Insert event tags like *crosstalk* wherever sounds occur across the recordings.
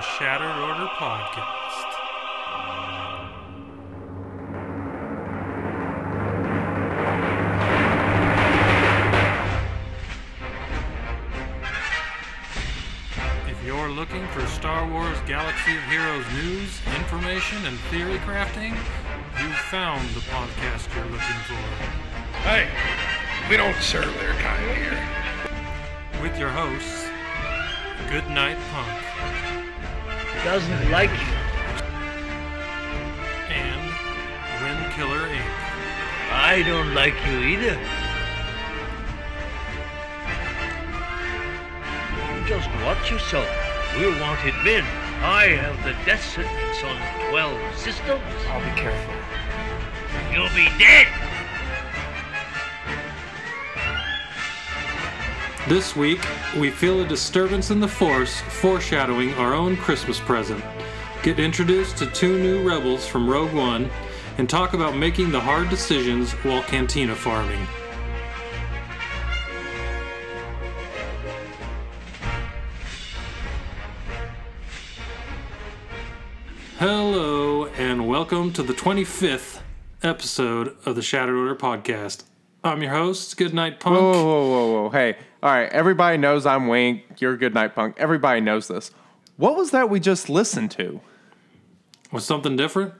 the Shattered Order podcast. If you're looking for Star Wars Galaxy of Heroes news, information, and theory crafting, you've found the podcast you're looking for. Hey, we don't serve their kind here. With your hosts, Good Night Punk doesn't like you. and Wind Killer Inc. I don't like you either. You just watch yourself. We're wanted men. I have the death sentence on 12 systems. I'll be careful. You'll be dead. This week, we feel a disturbance in the Force foreshadowing our own Christmas present. Get introduced to two new rebels from Rogue One and talk about making the hard decisions while cantina farming. Hello, and welcome to the 25th episode of the Shattered Order podcast. I'm your host, Goodnight Punk. Whoa, whoa, whoa, whoa. Hey, all right. Everybody knows I'm Wink. You're a Good Night Punk. Everybody knows this. What was that we just listened to? Was something different?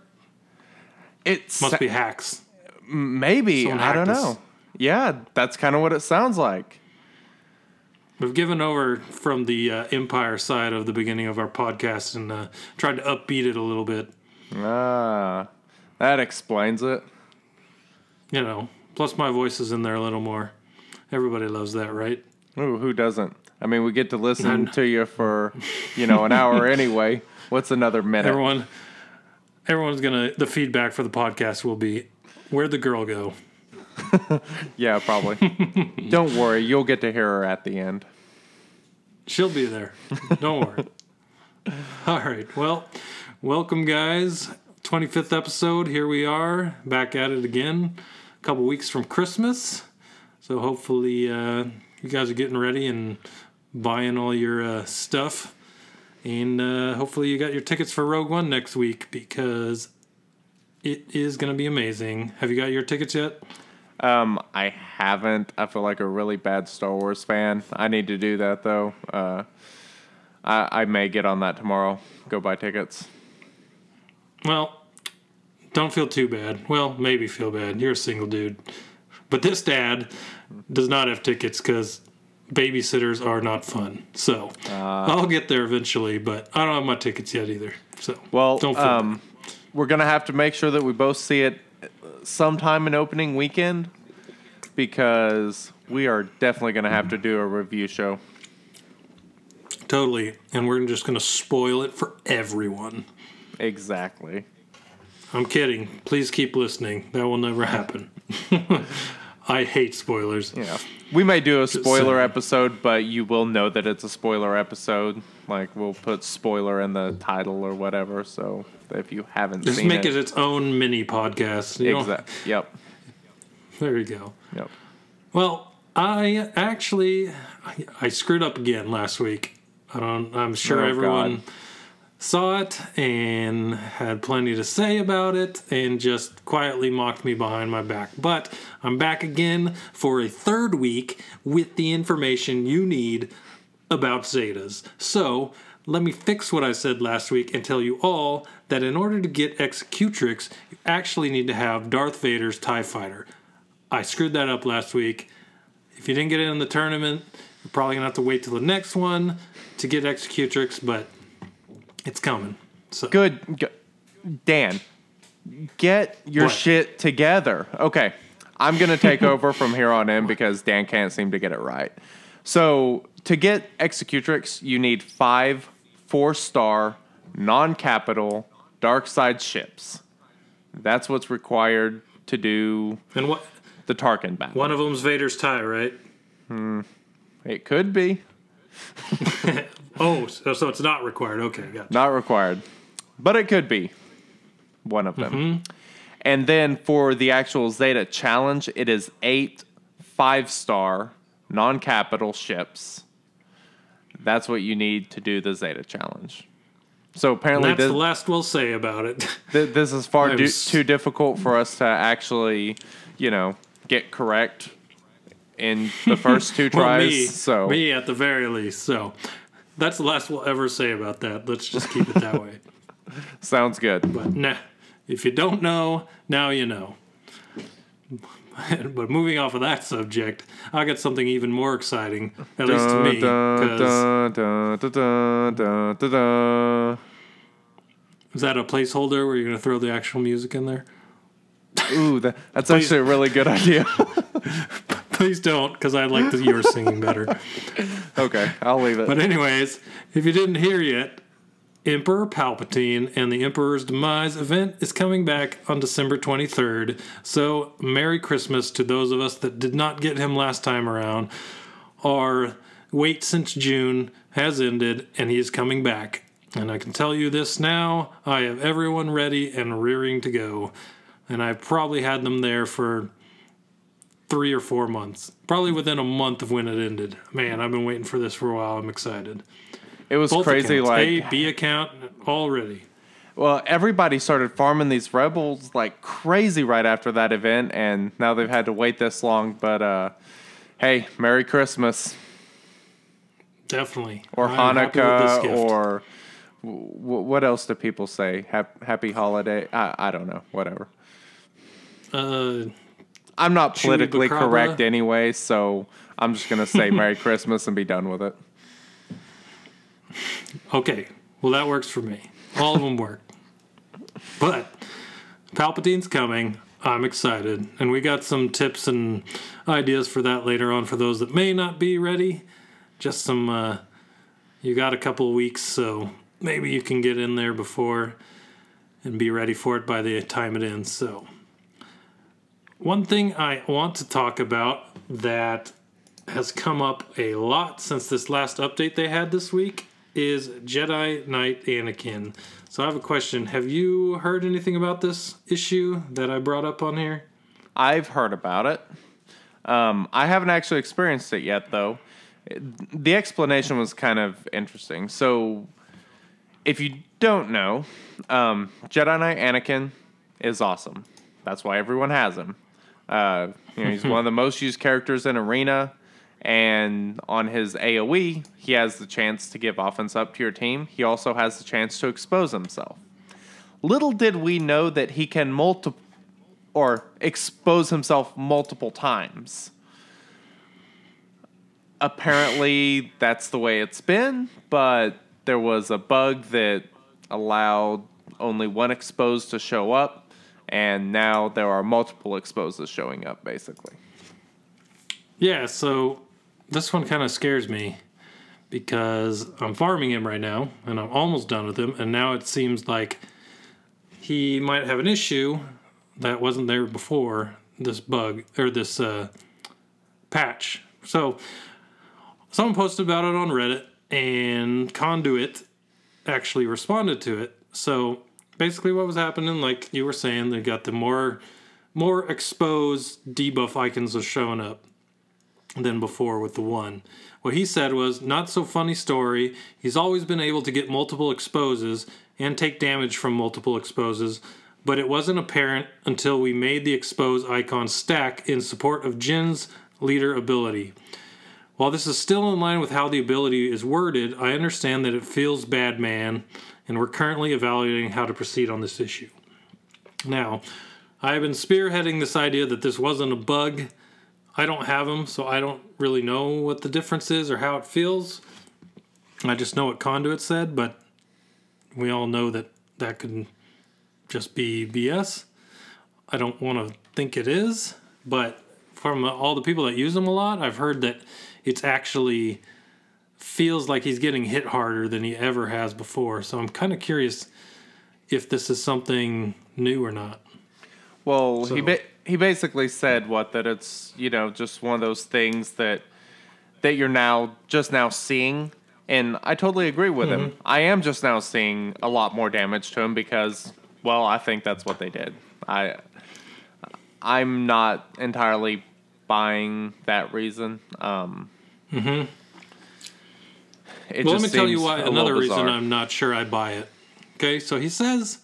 It Must be hacks. maybe. Someone I don't us. know. Yeah, that's kind of what it sounds like. We've given over from the uh, Empire side of the beginning of our podcast and uh, tried to upbeat it a little bit. Ah, that explains it. You know, plus my voice is in there a little more. Everybody loves that, right? Ooh, who doesn't? I mean, we get to listen to you for, you know, an hour *laughs* anyway. What's another minute? Everyone, everyone's gonna. The feedback for the podcast will be, "Where'd the girl go?" *laughs* Yeah, probably. *laughs* don't worry. You'll get to hear her at the end. She'll be there. Don't worry. All right. Well, welcome, guys. 25th episode. Here we are, back at it again. A couple weeks from Christmas. So hopefully, uh, you guys are getting ready and buying all your uh, stuff. And uh, hopefully, you got your tickets for Rogue One next week because it is going to be amazing. Have you got your tickets yet? Um, I haven't. I feel like a really bad Star Wars fan. I need to do that though. Uh, I, I may get on that tomorrow. Go buy tickets. Well, don't feel too bad. Well, maybe feel bad. You're a single dude. But this dad does not have tickets because babysitters are not fun. So I'll get there eventually, but I don't have my tickets yet either. So Well, don't feel um, we're gonna have to make sure that we both see it sometime in opening weekend because we are definitely gonna have to do a review show. totally. And we're just going to spoil it for everyone. Exactly. I'm kidding. Please keep listening. That will never happen. *laughs* I hate spoilers. Yeah. We may do a spoiler saying. episode, but you will know that it's a spoiler episode. Like we'll put spoiler in the title or whatever. So if you haven't Just make it it, its own mini podcast. Exactly. Yep. There you go. Yep. Well, I actually I, I screwed up again last week. I don't. I'm sure Oh, everyone God. Saw it and had plenty to say about it, and just quietly mocked me behind my back. But I'm back again for a third week with the information you need about Zetas. So. Let me fix what I said last week and tell you all that in order to get Executrix, you actually need to have Darth Vader's TIE Fighter. I screwed that up last week. If you didn't get it in the tournament, you're probably gonna have to wait till the next one to get Executrix, but it's coming. So Good. Dan, get your What? shit together. Okay. I'm going to take *laughs* over from here on in because Dan can't seem to get it right. So, to get Executrix, you need five four star, non capital, dark side ships. That's what's required to do and what the Tarkin battle. one of them's Vader's tie, right? Hmm. It could be. *laughs* Oh, so, so it's not required. Okay, got Not required, but it could be one of them. Mm-hmm. And then for the actual Zeta challenge, it is eight five star non capital ships. That's what you need to do the Zeta challenge. So And apparently that's this, the last we'll say about it. *laughs* th- this is far *laughs* s- too difficult for us to actually, you know, get correct in the *laughs* first two Well, tries. me, so me at the very least. So that's the last we'll ever say about that. Let's just keep it that way. *laughs* sounds good. But nah, if you don't know, now you know. *laughs* but moving off of that subject, I got something even more exciting, at least to me, is that a placeholder where you're going to throw the actual music in there? Ooh, that, that's actually a really good *laughs* idea. Please don't, because I like the yours singing better. *laughs* okay, I'll leave it. But anyways, if you didn't hear yet, Emperor Palpatine and the Emperor's Demise event is coming back on December 23rd. So, Merry Christmas to those of us that did not get him last time around. Our wait since June has ended and he is coming back. And I can tell you this now I have everyone ready and rearing to go. And I've probably had them there for three or four months. Probably within a month of when it ended. Man, I've been waiting for this for a while. I'm excited. it was Both crazy. accounts, Like, A, B account already. well, everybody started farming these rebels like crazy right after that event, and now they've had to wait this long. But uh, hey, Merry Christmas Definitely. or I'm happy with this Hanukkah or w- what else do people say? Hap- happy holiday? I, I don't know. Whatever. uh, I'm not politically correct anyway, so I'm just gonna say Merry *laughs* Christmas and be done with it. okay. Well, that works for me. All of them work. But Palpatine's coming. I'm excited. And we got some tips and ideas for that later on for those that may not be ready. Just some, uh, you got a couple of weeks, so maybe you can get in there before and be ready for it by the time it ends. So, one thing I want to talk about that has come up a lot since this last update they had this week is Jedi Knight Anakin. So I have a question. Have you heard anything about this issue that I brought up on here? I've heard about it. Um, I haven't actually experienced it yet, though. The explanation was kind of interesting. So, if you don't know, um, Jedi Knight Anakin is awesome. That's why everyone has him. Uh, you know, he's one of the most used characters in Arena, and on his AOE, he has the chance to give offense up to your team. He also has the chance to expose himself. Little did we know that he can multi- or expose himself multiple times. Apparently, that's the way it's been, but there was a bug that allowed only one exposed to show up, and now there are multiple exposes showing up, basically. Yeah, so this one kind of scares me because I'm farming him right now and I'm almost done with him, and now it seems like he might have an issue that wasn't there before this bug or this uh, patch. So someone posted about it on Reddit, and Conduit actually responded to it. So basically, what was happening, like you were saying, they got the more more exposed debuff icons was showing up than before with the one. What he said was, not so funny story. He's always been able to get multiple exposes and take damage from multiple exposes, but it wasn't apparent until we made the expose icon stack in support of Jyn's leader ability. While this is still in line with how the ability is worded, I understand that it feels bad, man, and we're currently evaluating how to proceed on this issue. Now, I have been spearheading this idea that this wasn't a bug. I don't have them, so I don't really know what the difference is or how it feels. I just know what Conduit said, but we all know that that could just be BS. I don't want to think it is, but from all the people that use them a lot, I've heard that it's actually feels like he's getting hit harder than he ever has before. So I'm kind of curious if this is something new or not. Well, he ba- he basically said what that it's you know just one of those things that that you're now just now seeing, and I totally agree with him. I am just now seeing a lot more damage to him because well, I think that's what they did. I I'm not entirely buying that reason. Um, it well, let me tell you why. Another reason. I'm not sure I buy it Okay, so he says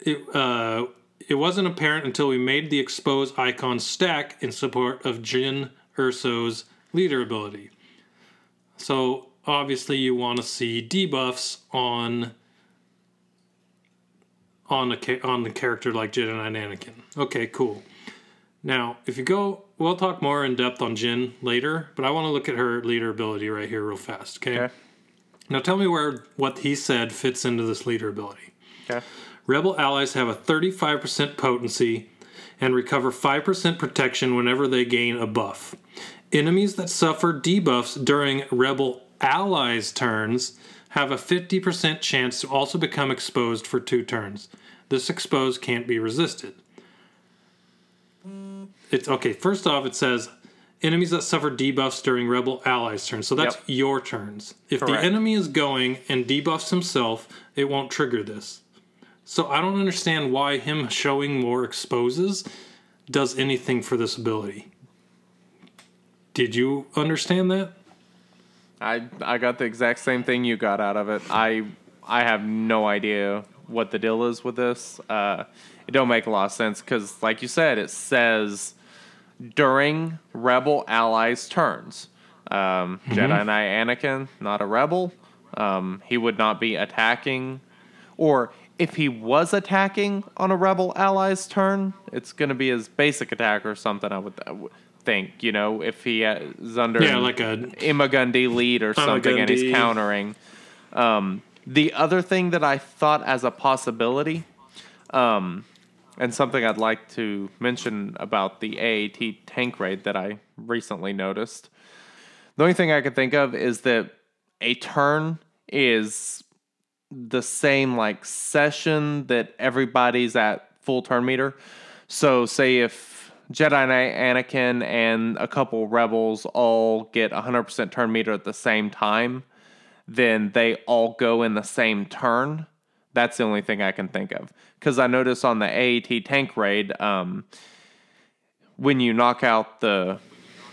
it uh, it wasn't apparent until we made the expose icon stack in support of Jyn Erso's leader ability. So obviously you want to see debuffs on on a on the character like Jyn and Anakin. Okay, cool. Now, if you go, we'll talk more in depth on Jyn later, but I want to look at her leader ability right here, real fast. Okay. Okay. Now, tell me where what he said fits into this leader ability. Okay. Rebel allies have a 35% potency and recover 5% protection whenever they gain a buff. Enemies that suffer debuffs during Rebel allies' turns have a 50% chance to also become exposed for two turns. This exposed can't be resisted. It's okay. First off, it says enemies that suffer debuffs during Rebel allies' turns. So that's Yep. your turns. If Correct. the enemy is going and debuffs himself, it won't trigger this. So I don't understand why him showing more exposes does anything for this ability. Did you understand that? I I got the exact same thing you got out of it. I I have no idea what the deal is with this. Uh, it don't make a lot of sense because, like you said, it says during rebel allies' turns. Um, Jedi Knight Anakin, not a rebel. Um, he would not be attacking, or if he was attacking on a rebel ally's turn, it's going to be his basic attack or something. I would, think, you know, if he is under Yeah, like a Ima-Gun Di lead or something, and he's countering. Um, the other thing that I thought as a possibility, um, and something I'd like to mention about the AAT tank raid that I recently noticed, the only thing I could think of is that a turn is the same like session that everybody's at full turn meter. So say if Jedi Knight Anakin and a couple rebels all get 100% turn meter at the same time, then they all go in the same turn. That's the only thing I can think of. Because I noticed on the AAT tank raid, um, when you knock out the,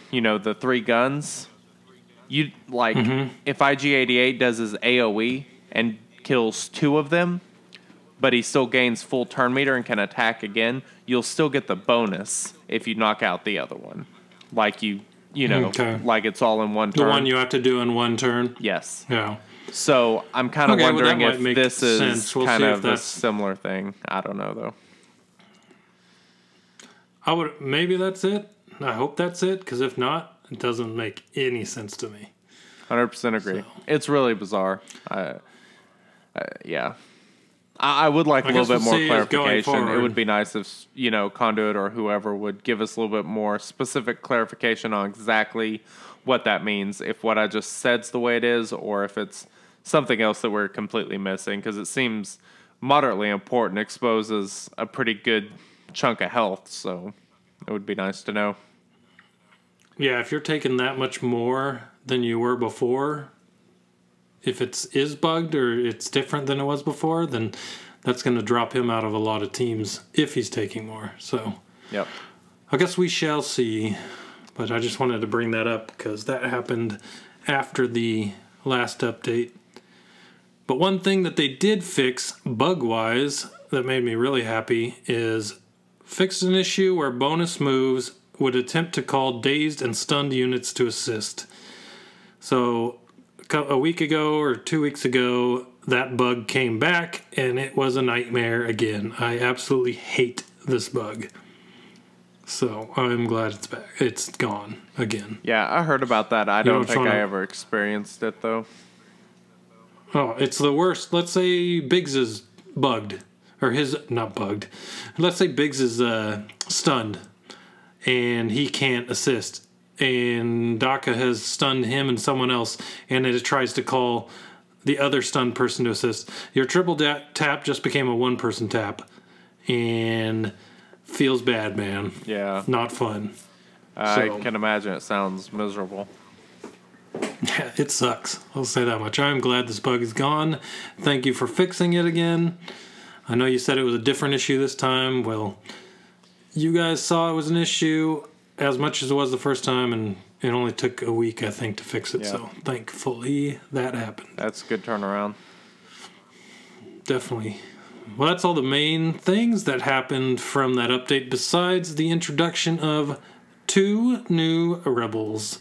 you know, the three guns, you like if IG88 does his AOE and kills two of them, but he still gains full turn meter and can attack again, you'll still get the bonus if you knock out the other one. Like you, you know, Okay. like it's all in one turn. the one you have to do in one turn. yes. Yeah. So I'm kind of Okay, wondering might if this is. We'll kind of a similar thing. I don't know though. I would maybe that's it. I hope that's it because if not, it doesn't make any sense to me. Hundred percent agree. It's really bizarre. I, I yeah. I, I would like a little bit we'll more see as going clarification. It would be nice if you know Conduit or whoever would give us a little bit more specific clarification on exactly what that means. If what I just said's the way it is, or if it's something else that we're completely missing. Because it seems moderately important. Exposes a pretty good chunk of health. So it would be nice to know. Yeah, if you're taking that much more than you were before, if it's is bugged or it's different than it was before, then that's going to drop him out of a lot of teams if he's taking more. So Yep. I guess we shall see. But I just wanted to bring that up because that happened after the last update. But one thing that they did fix bug wise that made me really happy is fixed an issue where bonus moves would attempt to call dazed and stunned units to assist. So a week ago or two weeks ago, that bug came back and it was a nightmare again. I absolutely hate this bug. So I'm glad it's back. It's gone again. Yeah, I heard about that. I know don't think I- ever experienced it though. Oh, it's the worst. Let's say Biggs is bugged, or his not bugged. Let's say Biggs is uh, stunned, and he can't assist, and Daka has stunned him and someone else, and it tries to call the other stunned person to assist. Your triple da- tap just became a one-person tap, and feels bad, man. Yeah. Not fun. I So- can imagine it sounds miserable. Yeah, *laughs* it sucks. I'll say that much. I'm glad this bug is gone. Thank you for fixing it again. I know you said it was a different issue this time. Well, you guys saw it was an issue as much as it was the first time, and it only took a week, I think, to fix it. Yeah. So thankfully that happened. That's a good turnaround. definitely. Well, that's all the main things that happened from that update, besides the introduction of two new rebels.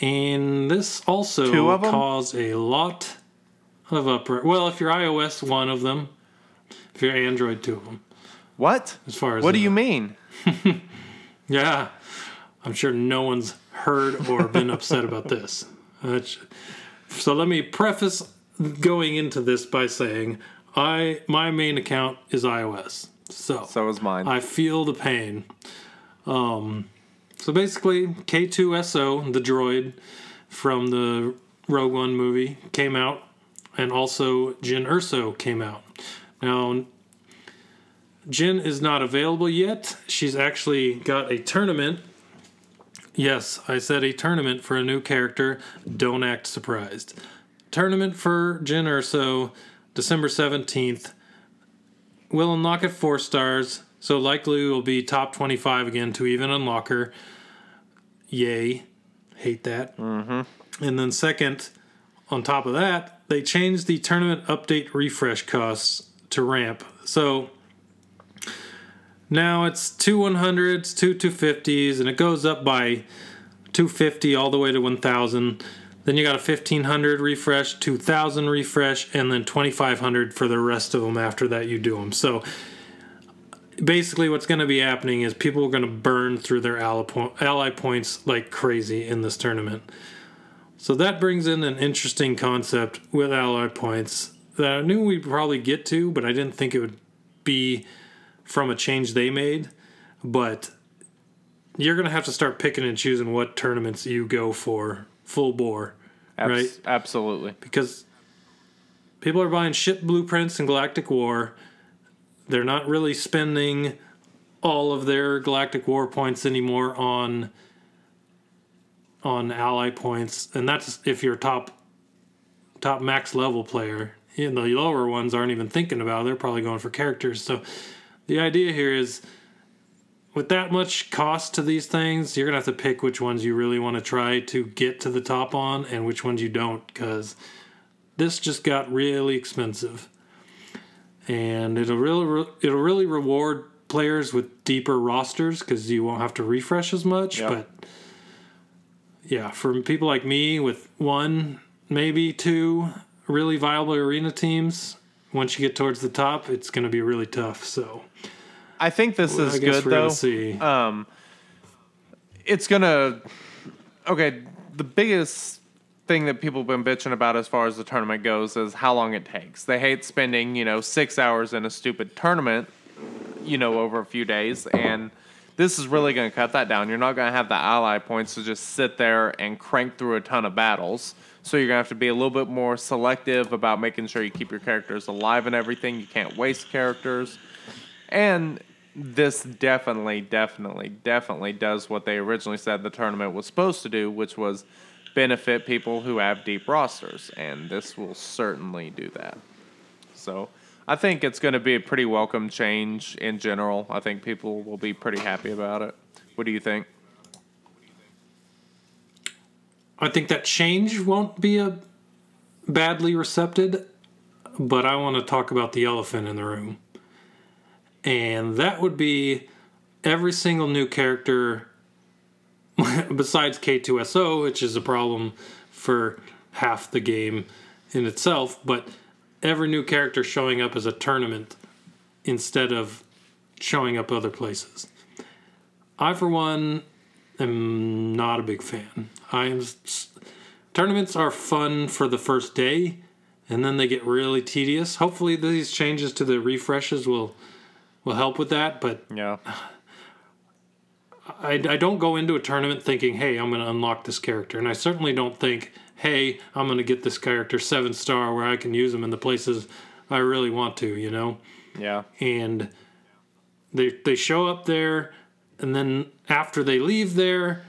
And this also caused a lot of uproar. Well, if you're iOS, one of them. If you're Android, two of them. What? As far as what do you mean? *laughs* Yeah, I'm sure no one's heard or been upset about this. So let me preface going into this by saying I my main account is iOS. So So is mine. I feel the pain. Um, so basically, K2SO, the droid from the Rogue One movie, came out, and also Jyn Erso came out. Now, Jyn is not available yet. She's actually got a tournament. Yes, I said a tournament for a new character. Don't act surprised. Tournament for Jyn Erso, December 17th. We'll unlock at four stars, so likely will be top 25 again to even unlock her. Yay. Hate that. Mm-hmm. And then, second, on top of that, they changed the tournament update refresh costs to ramp. So now it's two 100s, two 250s, and it goes up by 250 all the way to 1000. Then you got a 1500 refresh, 2000 refresh, and then 2500 for the rest of them after that you do them. So basically, what's going to be happening is people are going to burn through their ally, points like crazy in this tournament. So that brings in an interesting concept with ally points that I knew we'd probably get to, but I didn't think it would be from a change they made. But you're going to have to start picking and choosing what tournaments you go for full bore, Abs- right? Absolutely. Because people are buying ship blueprints in Galactic War. They're not really spending all of their Galactic War points anymore on on ally points, and that's if you're top top max level player. And the lower ones aren't even thinking about. It. They're probably going for characters. So the idea here is with that much cost to these things, you're gonna have to pick which ones you really want to try to get to the top on, and which ones you don't, because this just got really expensive, and it'll really it'll really reward players with deeper rosters because you won't have to refresh as much. Yep. But yeah, for people like me with one, maybe two really viable arena teams, once you get towards the top, it's going to be really tough. So I think this is I good though. see. Um, it's gonna. Okay, the biggest thing that people have been bitching about as far as the tournament goes is how long it takes. They hate spending, you know, six hours in a stupid tournament, you know, over a few days, and this is really going to cut that down. You're not going to have the ally points to just sit there and crank through a ton of battles. So you're going to have to be a little bit more selective about making sure you keep your characters alive and everything. You can't waste characters. And this definitely, definitely, definitely does what they originally said the tournament was supposed to do, which was benefit people who have deep rosters. And this will certainly do that. So I think it's going to be a pretty welcome change in general. I think people will be pretty happy about it. What do you think? I think that change won't be a badly recepted, but I want to talk about the elephant in the room. And that would be every single new character *laughs* besides K2SO, which is a problem for half the game in itself, but every new character showing up as a tournament instead of showing up other places. I, for one, am not a big fan. I am. Tournaments are fun for the first day, and then they get really tedious. Hopefully, these changes to the refreshes will will help with that. But Yeah. *sighs* I, I don't go into a tournament thinking, "Hey, I'm going to unlock this character," and I certainly don't think, "Hey, I'm going to get this character seven star where I can use him in the places I really want to." You know Yeah. and they they show up there and then after they leave there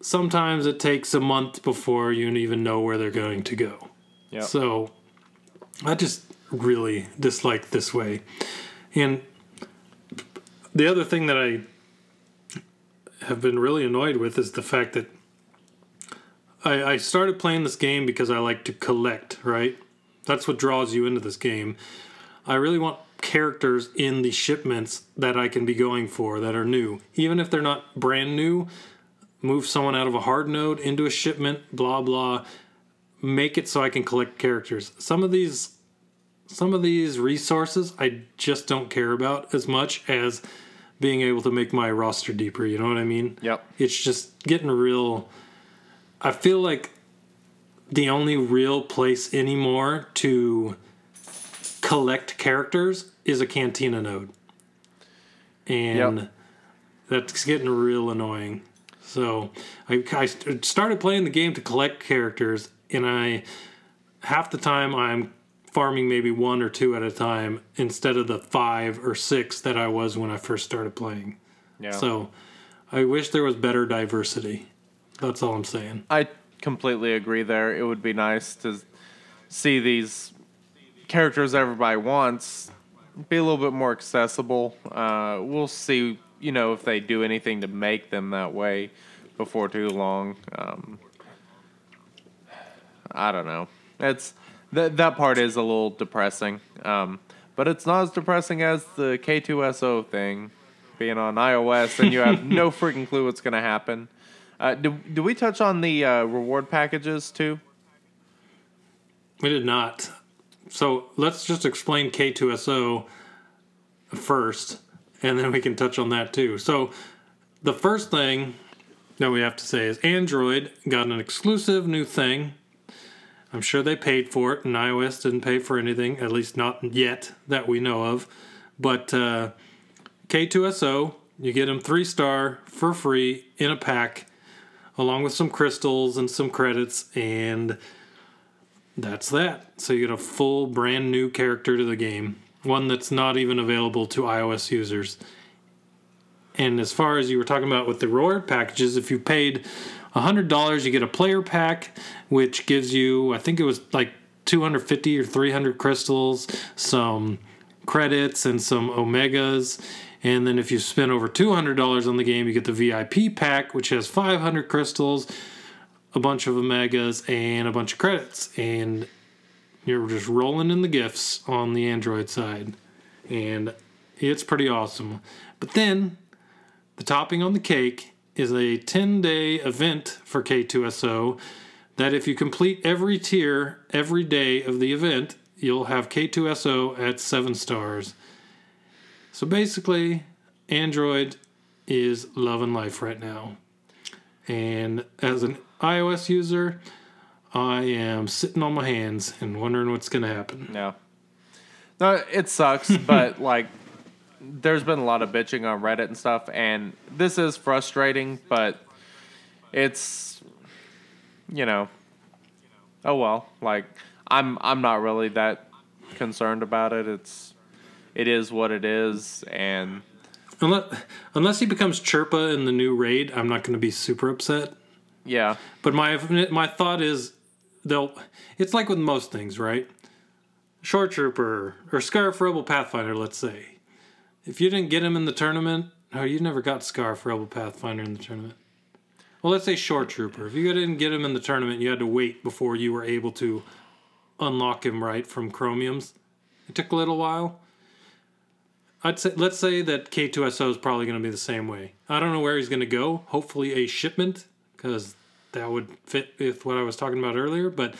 sometimes it takes a month before you even know where they're going to go Yeah. so i just really dislike this way and the other thing that i have been really annoyed with is the fact that I, I started playing this game because I like to collect, right? That's what draws you into this game. I really want characters in the shipments that I can be going for that are new, even if they're not brand new. Move someone out of a hard node into a shipment, blah blah. Make it so I can collect characters. Some of these some of these resources I just don't care about as much as being able to make my roster deeper, you know what I mean? Yep. It's just getting real I feel like the only real place anymore to collect characters is a cantina node. And Yep. that's getting real annoying. So I, I started playing the game to collect characters, and I half the time I'm farming maybe one or two at a time instead of the five or six that I was when I first started playing. Yeah. So I wish there was better diversity. That's all I'm saying. I completely agree there. It would be nice to see these characters everybody wants be a little bit more accessible. Uh, we'll see, you know, if they do anything to make them that way before too long. Um, I don't know. It's that that part is a little depressing, um, but it's not as depressing as the K2SO thing being on iOS and you have no *laughs* freaking clue what's going to happen. Uh, do, do we touch on the uh, reward packages too? We did not. So let's just explain K2SO first, and then we can touch on that too. So the first thing that we have to say is Android got an exclusive new thing. I'm sure they paid for it, and iOS didn't pay for anything, at least not yet that we know of. But uh, K2SO, you get them three star for free in a pack, along with some crystals and some credits, and that's that. So you get a full brand new character to the game, one that's not even available to iOS users. And as far as you were talking about with the reward packages, if you paid $100, you get a player pack, which gives you, I think it was like 250 or 300 crystals, some credits, and some omegas. And then if you spend over $200 on the game, you get the VIP pack, which has 500 crystals, a bunch of omegas, and a bunch of credits. And you're just rolling in the gifts on the Android side. And it's pretty awesome. But then the topping on the cake is a 10 day event for K2SO that if you complete every tier every day of the event, you'll have K2SO at 7 stars. So basically, Android is loving life right now. And as an iOS user, I am sitting on my hands and wondering what's going to happen. No. No, it sucks, but *laughs* like there's been a lot of bitching on Reddit and stuff and this is frustrating, but it's you know oh well, like I'm I'm not really that concerned about it. It's it is what it is and Unless, unless he becomes Chirpa in the new raid, I'm not going to be super upset. yeah. But my my thought is they'll. It's like with most things, right? Shoretrooper or Scarif Rebel Pathfinder, let's say. If you didn't get him in the tournament, or you never got Scarif Rebel Pathfinder in the tournament. Well, let's say Shoretrooper. If you didn't get him in the tournament, you had to wait before you were able to unlock him right from Chromiums. It took a little while. I'd say let's say that K2SO is probably going to be the same way. I don't know where he's going to go. Hopefully a shipment because that would fit with what I was talking about earlier, but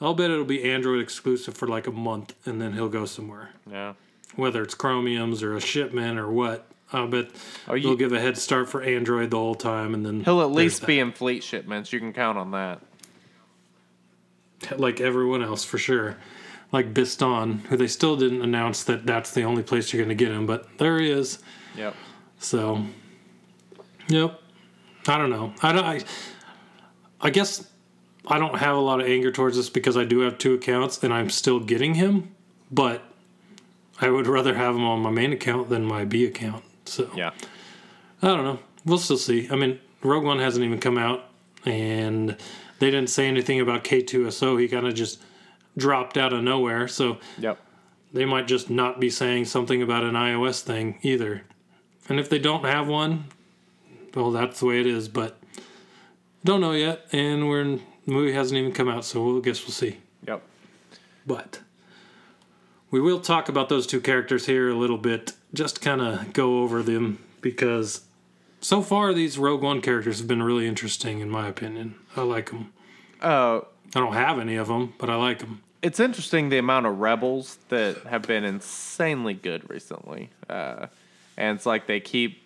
I'll bet it'll be Android exclusive for like a month and then he'll go somewhere. Yeah. Whether it's Chromiums or a shipment or what. Uh, I'll bet Oh, you- they'll give a head start for Android the whole time and then He'll at least be in fleet shipments. You can count on that. like everyone else for sure. Like Bistan, who they still didn't announce that that's the only place you're going to get him, but there he is. Yep. So, yep. I don't know. I don't. I, I guess I don't have a lot of anger towards this because I do have two accounts and I'm still getting him, but I would rather have them on my main account than my B account. So Yeah. I don't know. We'll still see. I mean, Rogue One hasn't even come out, and they didn't say anything about K2SO. He kind of just dropped out of nowhere. So Yep. they might just not be saying something about an iOS thing either. And if they don't have one, well, that's the way it is. But don't know yet, and we're in, the movie hasn't even come out, so we'll guess we'll see. Yep. But we will talk about those two characters here a little bit, just kind of go over them because so far these Rogue One characters have been really interesting in my opinion. I like them. Uh, I don't have any of them, but I like them. it's interesting the amount of rebels that have been insanely good recently, uh, and it's like they keep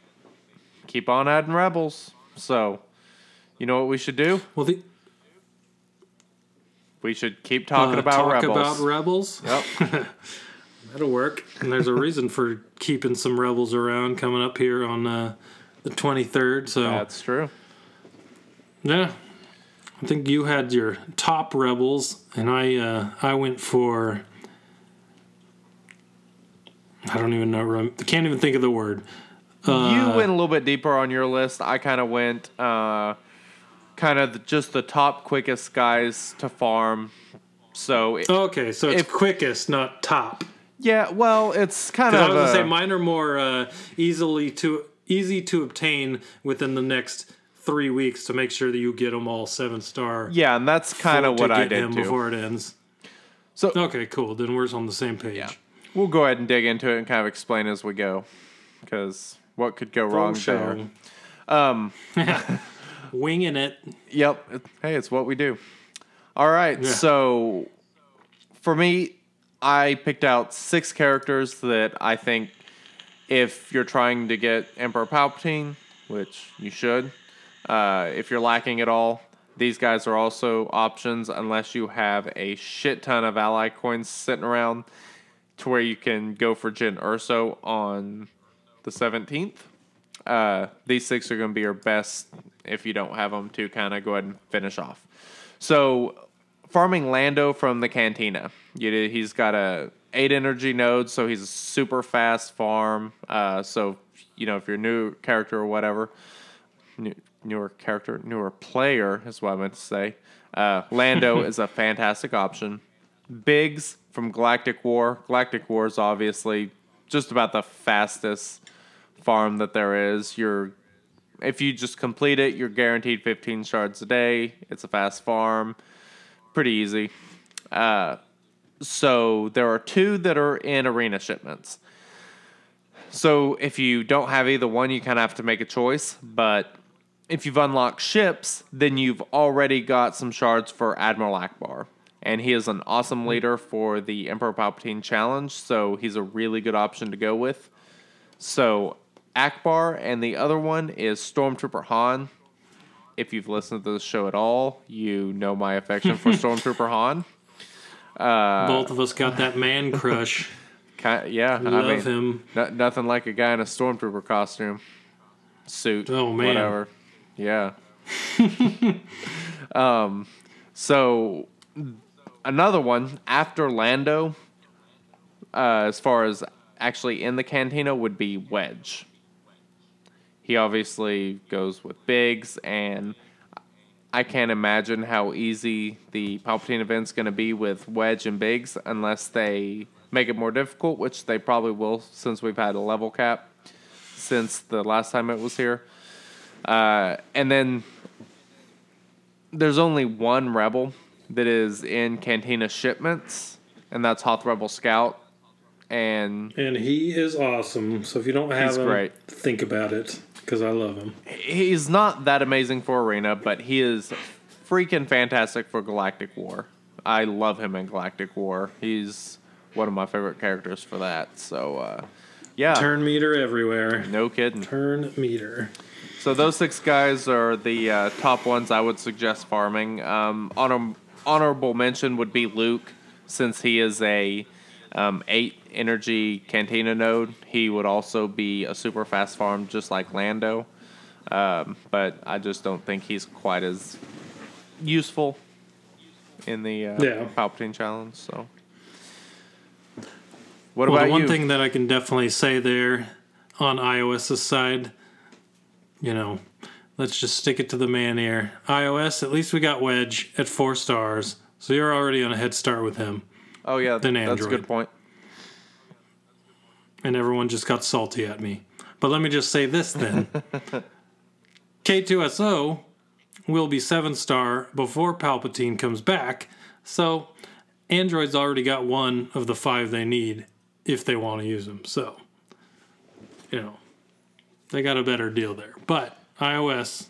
keep on adding rebels. So, you know what we should do? Well, the We should keep talking uh, about talk rebels. about rebels. Yep. *laughs* That'll work. And there's a reason for keeping some rebels around coming up here on uh, the 23rd. So That's true. yeah, I think you had your top rebels, and I uh, I went for. I don't even know. I can't even think of the word. you Uh, went a little bit deeper on your list. I kind of went uh, kind of the, just the top quickest guys to farm. So it- Okay, so it's If- quickest, not top. yeah, well, it's kind of. I was gonna a- say mine are more uh, easily to easy to obtain within the next three weeks to make sure that you get them all seven star. yeah, and that's kind of what I did too. before it ends. So Okay, cool. Then we're on the same page. Yeah. we'll go ahead and dig into it and kind of explain as we go, because what could go wrong Full there? Um, *laughs* Winging it. Yep. Hey, it's what we do. All right. Yeah. So for me, I picked out six characters that I think if you're trying to get Emperor Palpatine, which you should, uh, if you're lacking at all, these guys are also options unless you have a shit ton of ally coins sitting around to where you can go for Jyn Erso on the 17th. Uh, these six are going to be your best if you don't have them to kind of go ahead and finish off. So, farming Lando from the Cantina. You he's got a eight energy node, so he's a super fast farm. Uh, so, you know, if you're a new character or whatever, new, newer character, newer player is what I meant to say. Uh, Lando *laughs* is a fantastic option. Biggs from Galactic War. Galactic War is obviously just about the fastest farm that there is. You're if you just complete it, you're guaranteed 15 shards a day. It's a fast farm, pretty easy. Uh, so there are two that are in arena shipments. So if you don't have either one, you kind of have to make a choice. But if you've unlocked ships, then you've already got some shards for Admiral Ackbar. And he is an awesome leader for the Emperor Palpatine challenge, so he's a really good option to go with. So Ackbar, and the other one is Stormtrooper Han. If you've listened to the show at all, you know my affection for *laughs* Stormtrooper Han. Both of us got that man crush. *laughs* Ki yeah, Love I mean, him. no- nothing like a guy in a Stormtrooper costume, suit, Oh, man. whatever. Yeah. *laughs* um, so another one after Lando, uh, as far as actually in the cantina, would be Wedge. He obviously goes with Biggs, and I can't imagine how easy the Palpatine event's going to be with Wedge and Biggs unless they make it more difficult, which they probably will since we've had a level cap since the last time it was here. Uh, and then there's only one rebel that is in Cantina shipments, and that's Hoth Rebel Scout. And And he is awesome. So if you don't have him, great. think about it because I love him. he's not that amazing for Arena, but he is freaking fantastic for Galactic War. I love him in Galactic War. He's one of my favorite characters for that. So, uh, yeah, Turn meter everywhere. no kidding. Turn meter. So those six guys are the uh, top ones I would suggest farming. Um, honor- honorable mention would be Luke, since he is a um, eight energy Cantina node. He would also be a super fast farm, just like Lando. Um, but I just don't think he's quite as useful in the uh, Yeah. Palpatine challenge. So, what Well, about the one you? thing that I can definitely say there on iOS's side, you know, let's just stick it to the man here. iOS, at least we got Wedge at four stars, so you're already on a head start with him. oh yeah, than that's a good point. And everyone just got salty at me. But let me just say this then *laughs* K2SO will be seven star before Palpatine comes back. So Android's already got one of the five they need if they want to use them. So, you know, they got a better deal there. But iOS,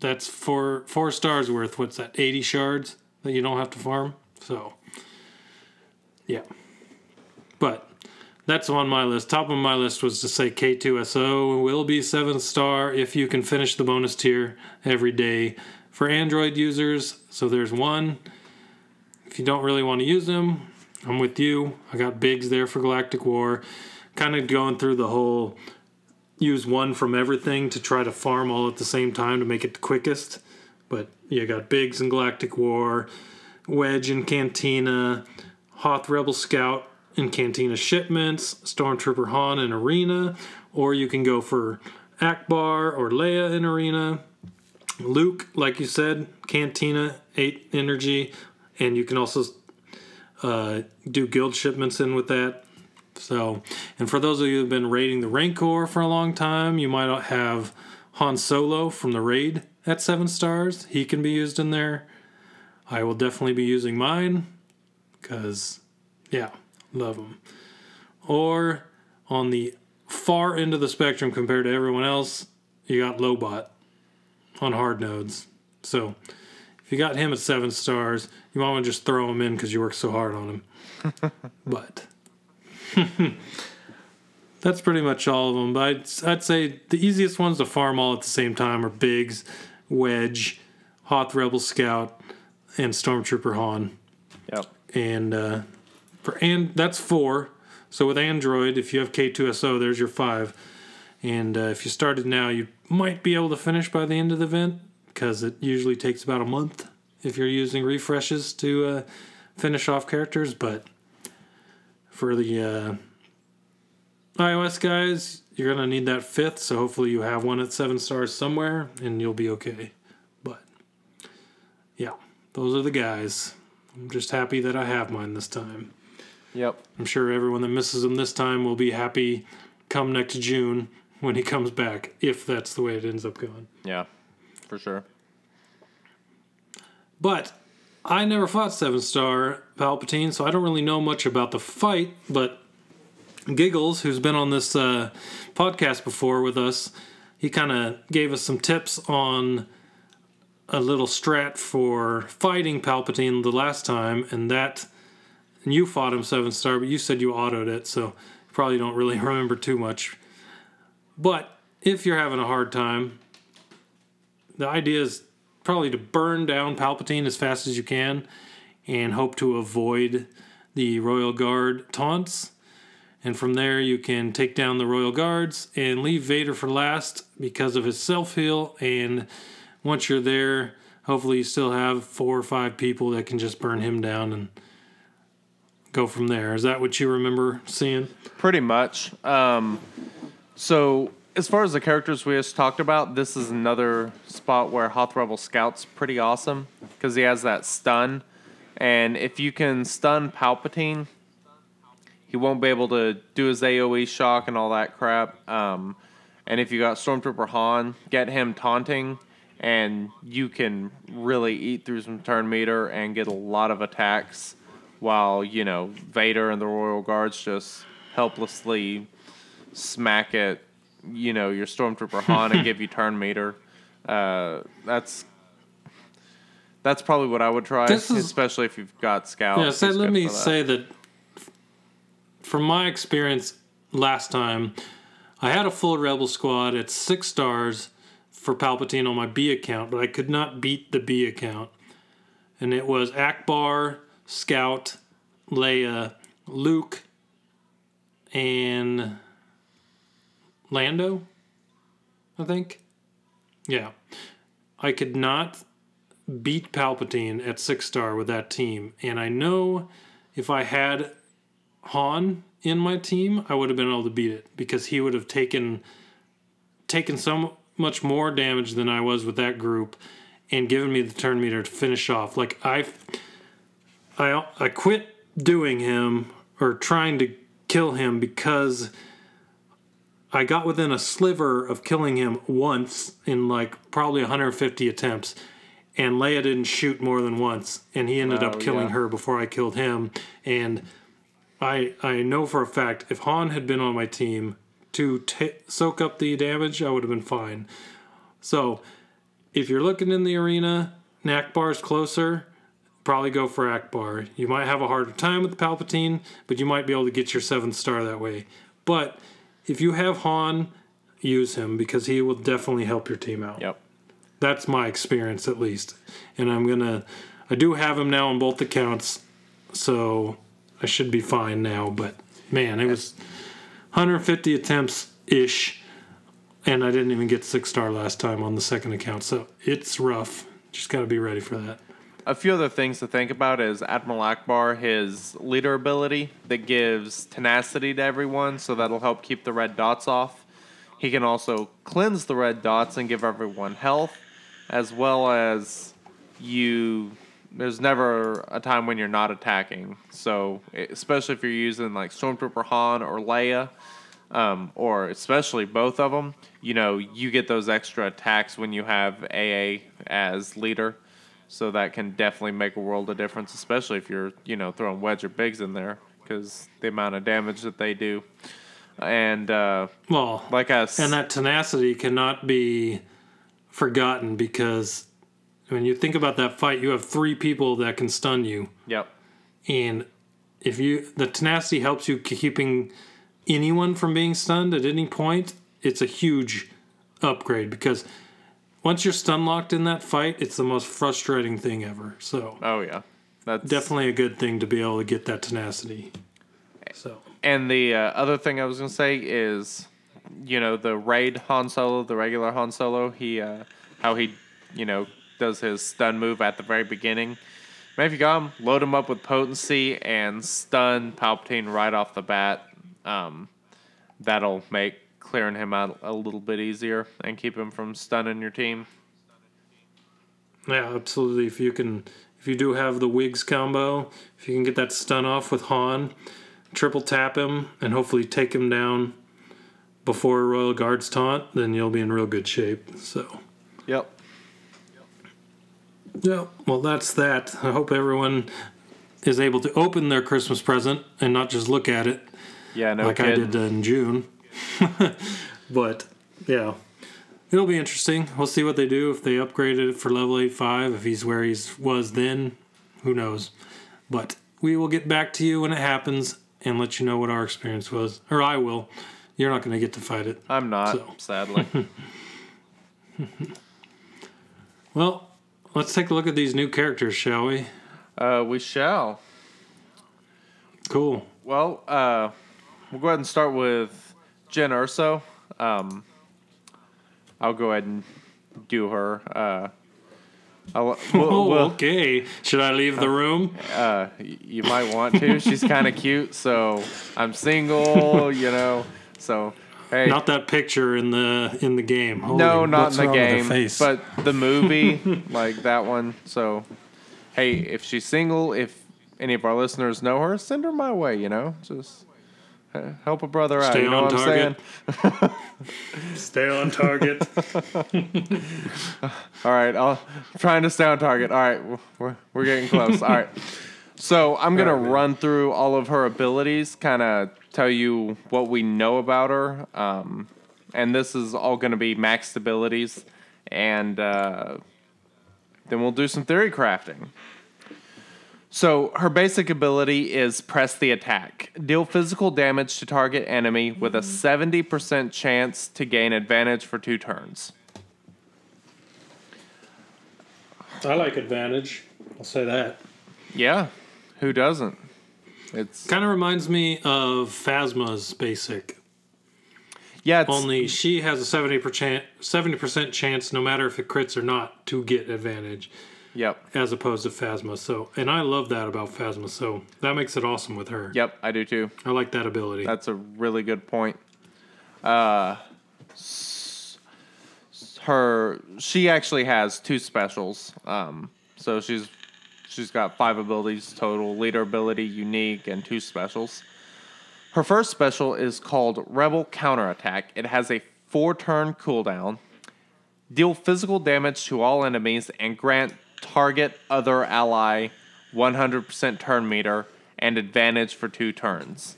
that's four four stars worth. What's that? Eighty shards that you don't have to farm. So, yeah. But that's on my list. Top of my list was to say K2SO will be seven star if you can finish the bonus tier every day for Android users. So there's one. If you don't really want to use them, I'm with you. I got Biggs there for Galactic War. Kind of going through the whole use one from everything to try to farm all at the same time to make it the quickest. But you got Biggs and Galactic War, Wedge and Cantina, Hoth Rebel Scout and Cantina Shipments, Stormtrooper Han in Arena, or you can go for Ackbar or Leia in Arena. Luke, like you said, Cantina, 8 energy, and you can also uh, do guild shipments in with that. So, and for those of you who've been raiding the Rancor for a long time, you might have Han Solo from the raid at seven stars. He can be used in there. I will definitely be using mine because, yeah, love them. Or on the far end of the spectrum compared to everyone else, you got Lobot on hard nodes. So if you got him at seven stars, you might want to just throw him in because you worked so hard on him. *laughs* but *laughs* that's pretty much all of them. But I'd, I'd say the easiest ones to farm all at the same time are Biggs, Wedge, Hoth Rebel Scout, and Stormtrooper Han. Yep. And uh, for and that's four. So with Android, if you have K2SO, there's your five. And uh, if you started now, you might be able to finish by the end of the event because it usually takes about a month if you're using refreshes to uh, finish off characters. But for the uh, iOS guys, you're gonna need that fifth. So hopefully you have one at seven stars somewhere, and you'll be okay. But yeah, those are the guys. I'm just happy that I have mine this time. Yep. I'm sure everyone that misses him this time will be happy come next June when he comes back, if that's the way it ends up going. Yeah. For sure. But I never fought seven star Palpatine, so I don't really know much about the fight. But Giggles, who's been on this uh, podcast before with us, he kind of gave us some tips on a little strat for fighting Palpatine the last time, and that. And you fought him seven star, but you said you autoed it, so you probably don't really *laughs* remember too much. But if you're having a hard time, the idea is probably to burn down Palpatine as fast as you can and hope to avoid the Royal Guard taunts. And from there, you can take down the Royal Guards and leave Vader for last because of his self heal. And once you're there, hopefully, you still have four or five people that can just burn him down and go from there. Is that what you remember seeing? Pretty much. Um, so, as far as the characters we just talked about, this is another spot where Hoth Rebel Scout's pretty awesome because he has that stun. And if you can stun Palpatine, he won't be able to do his AoE shock and all that crap. Um, and if you got Stormtrooper Han, get him taunting, and you can really eat through some turn meter and get a lot of attacks while, you know, Vader and the Royal Guards just helplessly smack at, you know, your Stormtrooper Han and give you *laughs* turn meter. Uh, that's that's probably what I would try, is- especially if you've got scouts. Yeah, say, let me that. say that from my experience last time, I had a full Rebel squad at six stars for Palpatine on my B account, but I could not beat the B account. And it was Ackbar, Scout, Leia, Luke, and Lando, I think. Yeah. I could not beat Palpatine at six star with that team. And I know if I had Han in my team, I would have been able to beat it because he would have taken taken so much more damage than I was with that group and given me the turn meter to finish off. Like I I I quit doing him or trying to kill him because I got within a sliver of killing him once in like probably 150 attempts and Leia didn't shoot more than once, and he ended Oh, up killing yeah. her before I killed him. And I I know for a fact if Han had been on my team to ta soak up the damage, I would have been fine. So if you're looking in the arena, Nakbar's closer. Probably go for Ackbar. You might have a harder time with Palpatine, but you might be able to get your seventh star that way. But if you have Han, use him because he will definitely help your team out. Yep. That's my experience at least. And I'm gonna I do have him now on both accounts, so I should be fine now, but man, it was 150 attempts ish. And I didn't even get six star last time on the second account, so it's rough. Just gotta be ready for that. A few other things to think about is Admiral Ackbar, his leader ability that gives tenacity to everyone, so that'll help keep the red dots off. He can also cleanse the red dots and give everyone health, as well as you. There's never a time when you're not attacking. So, especially if you're using like Stormtrooper Han or Leia, um, or especially both of them, you know, you get those extra attacks when you have AA as leader. So that can definitely make a world of difference, especially if you're, you know, throwing Wedge or Biggs in there, because the amount of damage that they do. And uh, Well, like us, and that tenacity cannot be forgotten because when you think about that fight, you have three people that can stun you. yep, and if you the tenacity helps you keeping anyone from being stunned at any point it's a huge upgrade because once you're stun locked in that fight it's the most frustrating thing ever so oh yeah, that's definitely a good thing to be able to get that tenacity so And the uh, other thing I was gonna say is, you know, the raid Han Solo, the regular Han Solo, he uh, how he, you know, does his stun move at the very beginning. Man, if you got him, load him up with potency and stun Palpatine right off the bat. Um, that'll make clearing him out a little bit easier and keep him from stunning your team. yeah absolutely if you can if you do have the Wiggs combo if you can get that stun off with han triple tap him and hopefully take him down before royal guards taunt then you'll be in real good shape so Yep. Yeah, well, that's that. I hope everyone is able to open their Christmas present and not just look at it Yeah, no like I kidding. did in June. *laughs* but yeah, it'll be interesting. We'll see what they do if they upgraded it for level 85. If he's where he was then, who knows? But we will get back to you when it happens and let you know what our experience was. Or I will. You're not going to get to fight it. I'm not, So. sadly. *laughs* Well, let's take a look at these new characters, shall we? uh, we shall. Cool. Well, uh, we'll go ahead and start with Jyn Erso. Um, I'll go ahead and do her. Uh, I'll, *laughs* we'll, Oh, we'll- okay. Should I leave the room? uh, you might want to. She's kind of cute, so I'm single, *laughs* you know. So hey, Not that picture in the in the game. Holy, no, not in the wrong with her game, face? but the movie, *laughs* like that one. So hey, if she's single, if any of our listeners know her, send her my way. You know, just help a brother out. Stay You know on what I'm target. saying? *laughs* stay on target. *laughs* All right, I'll I'm trying to stay on target. All right, we're we're getting close. All right. So I'm gonna All right, man. run through all of her abilities, kind of tell you what we know about her, um, and this is all gonna be maxed abilities, and uh, then we'll do some theory crafting. So her basic ability is press the attack. Deal physical damage to target enemy with a 70% chance to gain advantage for two turns. I like advantage. I'll say that. Yeah, who doesn't? It's Kind of reminds me of Phasma's basic. yeah, it's Only she has a seventy percent seventy percent chance, no matter if it crits or not, to get advantage, yep, as opposed to Phasma. So, and I love that about Phasma. So that makes it awesome with her. yep, I do too. I like that ability. That's a really good point. Uh, s- her she actually has two specials. Um, so she's she's got five abilities total: leader ability, unique, and two specials. Her first special is called Rebel Counterattack. It has a four turn cooldown. Deal physical damage to all enemies and grant target other ally 100% turn meter and advantage for two turns.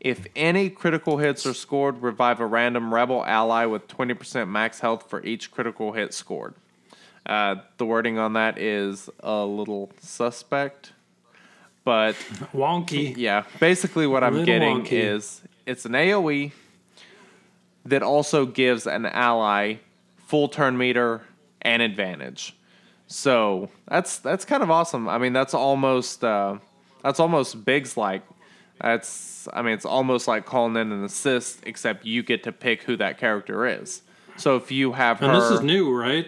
If any critical hits are scored, revive a random rebel ally with 20% max health for each critical hit scored. Uh, the wording on that is a little suspect, but *laughs* Wonky. yeah, basically what I'm getting wonky. is it's an AoE that also gives an ally full turn meter and advantage. So that's that's kind of awesome. I mean, that's almost uh, that's almost Biggs like. That's I mean, it's almost like calling in an assist, except you get to pick who that character is. So if you have And her, this is new, right?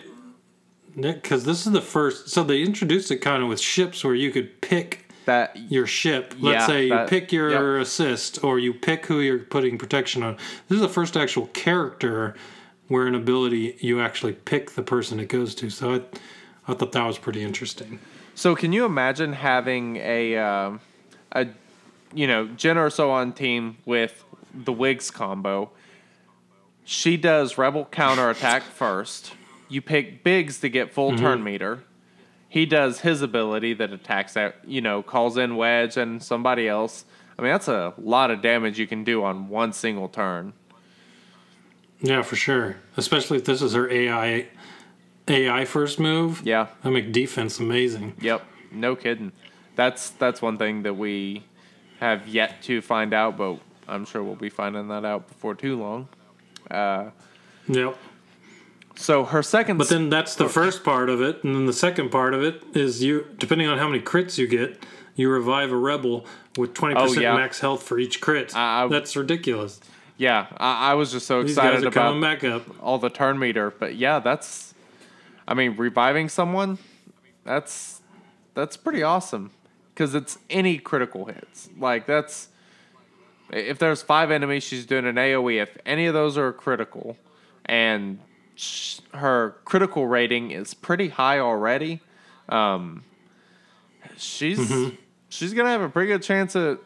Because this is the first. So they introduced it kind of with ships where you could pick that your ship. Let's Yeah, say you that- pick your assist or you pick who you're putting protection on. This is the first actual character where an ability you actually pick the person it goes to. So I, I thought that was pretty interesting. So can you imagine having a um a you know Jyn Erso on team with the Wiggs combo? She does rebel counter attack *laughs* first. You pick Biggs to get full turn meter. He does his ability that attacks that you know calls in Wedge and somebody else. I mean that's a lot of damage you can do on one single turn. Yeah, for sure. Especially if this is her AI AI first move. Yeah. That make defense amazing. Yep. No kidding. That's that's one thing that we have yet to find out, but I'm sure we'll be finding that out before too long. Uh, Yep. So her second, But then that's the first part of it, and then the second part of it is you, depending on how many crits you get, you revive a rebel with twenty Oh, percent yeah. max health for each crit. I- I- that's ridiculous. yeah, I, I was just so excited about coming back up. all the turn meter, but yeah, that's, I mean, reviving someone, that's that's pretty awesome because it's any critical hits. Like that's if there's five enemies, she's doing an AOE. If any of those are critical, and sh- her critical rating is pretty high already, um, she's Mm-hmm. she's gonna have a pretty good chance at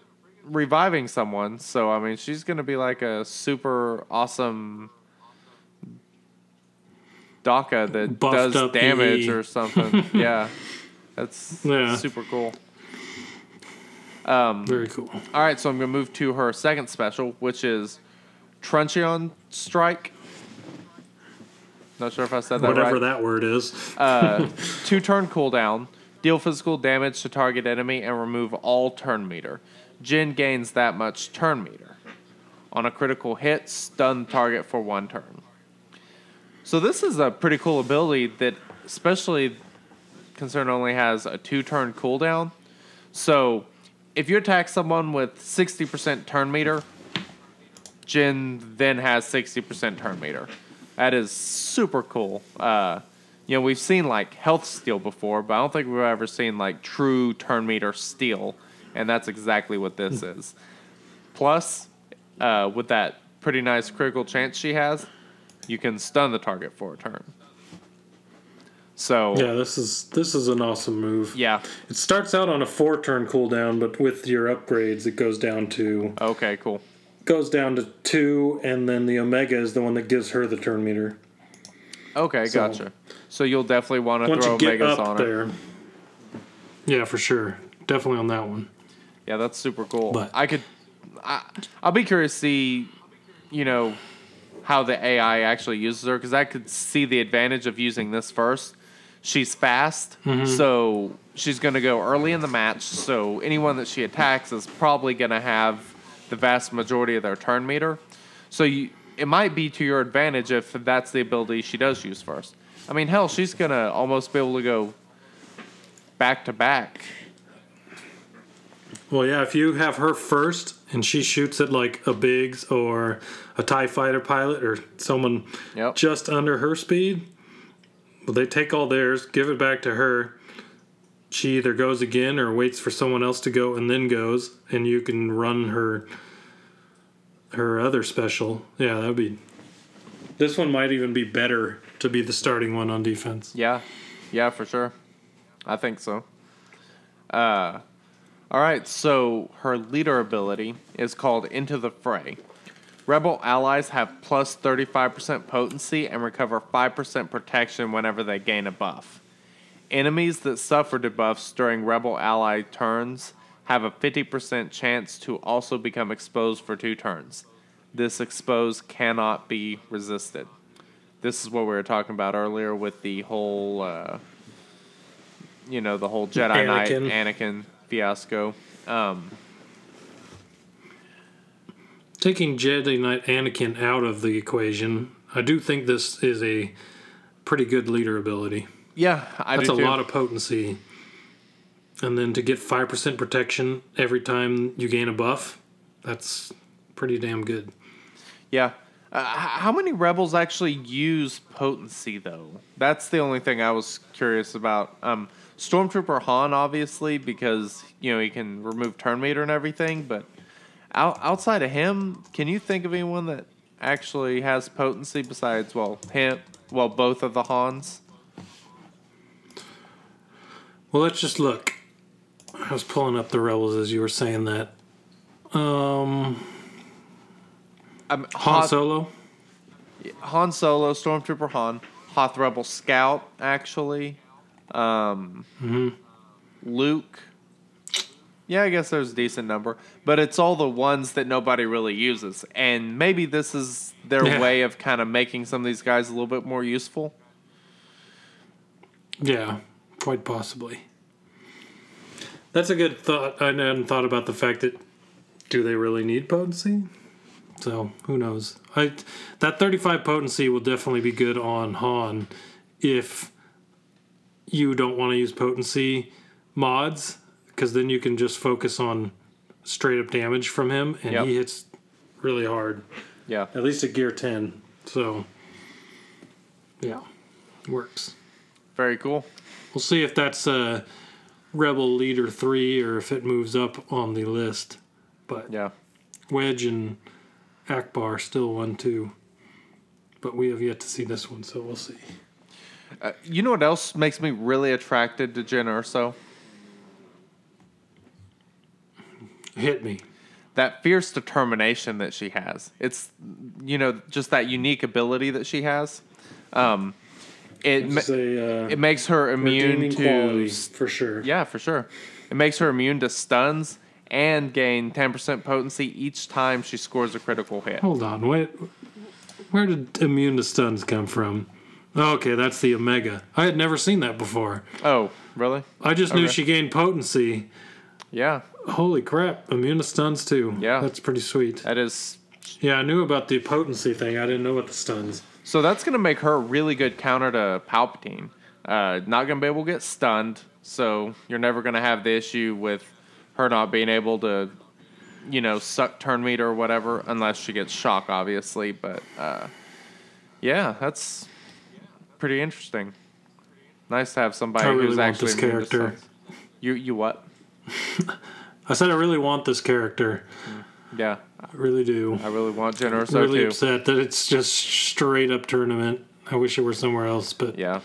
reviving someone. So I mean, she's gonna be like a super awesome Daka that Buffed does damage EE. or something. *laughs* yeah, that's Yeah. super cool. Um, Very cool. All right, so I'm gonna move to her second special, which is Truncheon Strike. Not sure if I said that Whatever right. that word is. Uh, *laughs* two turn cooldown, deal physical damage to target enemy, and remove all turn meter. Jyn gains that much turn meter. On a critical hit, stun target for one turn. So this is a pretty cool ability that, especially concern only has a two turn cooldown. So if you attack someone with 60% turn meter, Jyn then has 60% turn meter. That is super cool. Uh, you know, we've seen like health steal before, but I don't think we've ever seen like true turn meter steal, and that's exactly what this is. Plus, uh, with that pretty nice critical chance she has, you can stun the target for a turn. So Yeah, this is this is an awesome move. yeah, It starts out on a four turn cooldown, but with your upgrades, it goes down to okay, cool. goes down to two, and then the omega is the one that gives her the turn meter. Okay, So- gotcha. So you'll definitely want to throw Omegas on her. there, yeah, for sure, definitely on that one. Yeah, that's super cool. But- I could, I, I'll be curious to see, you know, how the AI actually uses her because I could see the advantage of using this first. She's fast, Mm-hmm. so she's going to go early in the match. So anyone that she attacks is probably going to have the vast majority of their turn meter. So you, it might be to your advantage if that's the ability she does use first. I mean, hell, she's going to almost be able to go back to back. Well, yeah, if you have her first and she shoots at like a Biggs or a TIE fighter pilot or someone Yep. just under her speed, well, they take all theirs, give it back to her. She either goes again or waits for someone else to go and then goes, and you can run her her other special. Yeah, that'd be. This one might even be better to be the starting one on defense. Yeah, yeah, for sure. I think so. Uh, all right, so her leader ability is called Into the Fray. Rebel allies have plus 35% potency and recover 5% protection whenever they gain a buff. Enemies that suffer debuffs during Rebel ally turns have a 50% chance to also become exposed for two turns. This expose cannot be resisted. This is what we were talking about earlier with the whole, uh, you know, the whole Jedi Knight Anakin. Fiasco. Um, Taking Jedi Knight Anakin out of the equation, I do think this is a pretty good leader ability. yeah, I That's a too. lot of potency. And then to get 5% protection every time you gain a buff, that's pretty damn good. Yeah. Uh, how many rebels actually use potency though? That's the only thing I was curious about. Um, Stormtrooper Han, obviously, because you know he can remove turn meter and everything. But out, outside of him, can you think of anyone that actually has potency besides well him? Well, both of the Hans. Well, let's just look. I was pulling up the rebels as you were saying that. Um, Um, Han Solo. Han Solo, Stormtrooper Han, Hoth Rebel Scout, actually. Um, Luke. Yeah, I guess there's a decent number, but it's all the ones that nobody really uses, and maybe this is their Yeah. way of kind of making some of these guys a little bit more useful. Yeah, quite possibly. That's a good thought. I hadn't thought about the fact that do they really need potency? So who knows? I that 35 potency will definitely be good on Han if you don't want to use potency mods because then you can just focus on straight up damage from him and Yep. he hits really hard Yeah, at least at gear 10 so yeah works very cool. We'll see if that's uh, Rebel Leader 3 or if it moves up on the list. But Yeah, Wedge and Ackbar still 1 2. But we have yet to see this one, so we'll see. Uh, you know what else makes me really attracted to Jyn Erso? Hit me. that fierce determination that she has. It's you know just that unique ability that she has. Um, it ma- uh, it makes her immune to quality, for sure. yeah for sure. It makes her immune to stuns and gain ten percent potency each time she scores a critical hit. Hold on. Wait. Where did immune to stuns come from? Okay, that's the Omega. I had never seen that before. Oh, really? I just knew she gained potency. Yeah, Holy crap, immune to stuns too. Yeah. That's pretty sweet. that is. Yeah, I knew about the potency thing. I didn't know about the stuns. So that's gonna make her a really good counter to Palpatine. Uh, not gonna be able to get stunned, so you're never gonna have the issue with her not being able to, you know, suck turn meter or whatever, unless she gets shock, obviously. But uh, yeah, that's pretty interesting. Nice to have somebody I really who's want actually this immune to character. You you what? *laughs* I said I really want this character. Mm. Yeah, I really do. I really want Jyn I'm really too. upset that it's just straight up tournament. I wish it were somewhere else, but Yeah,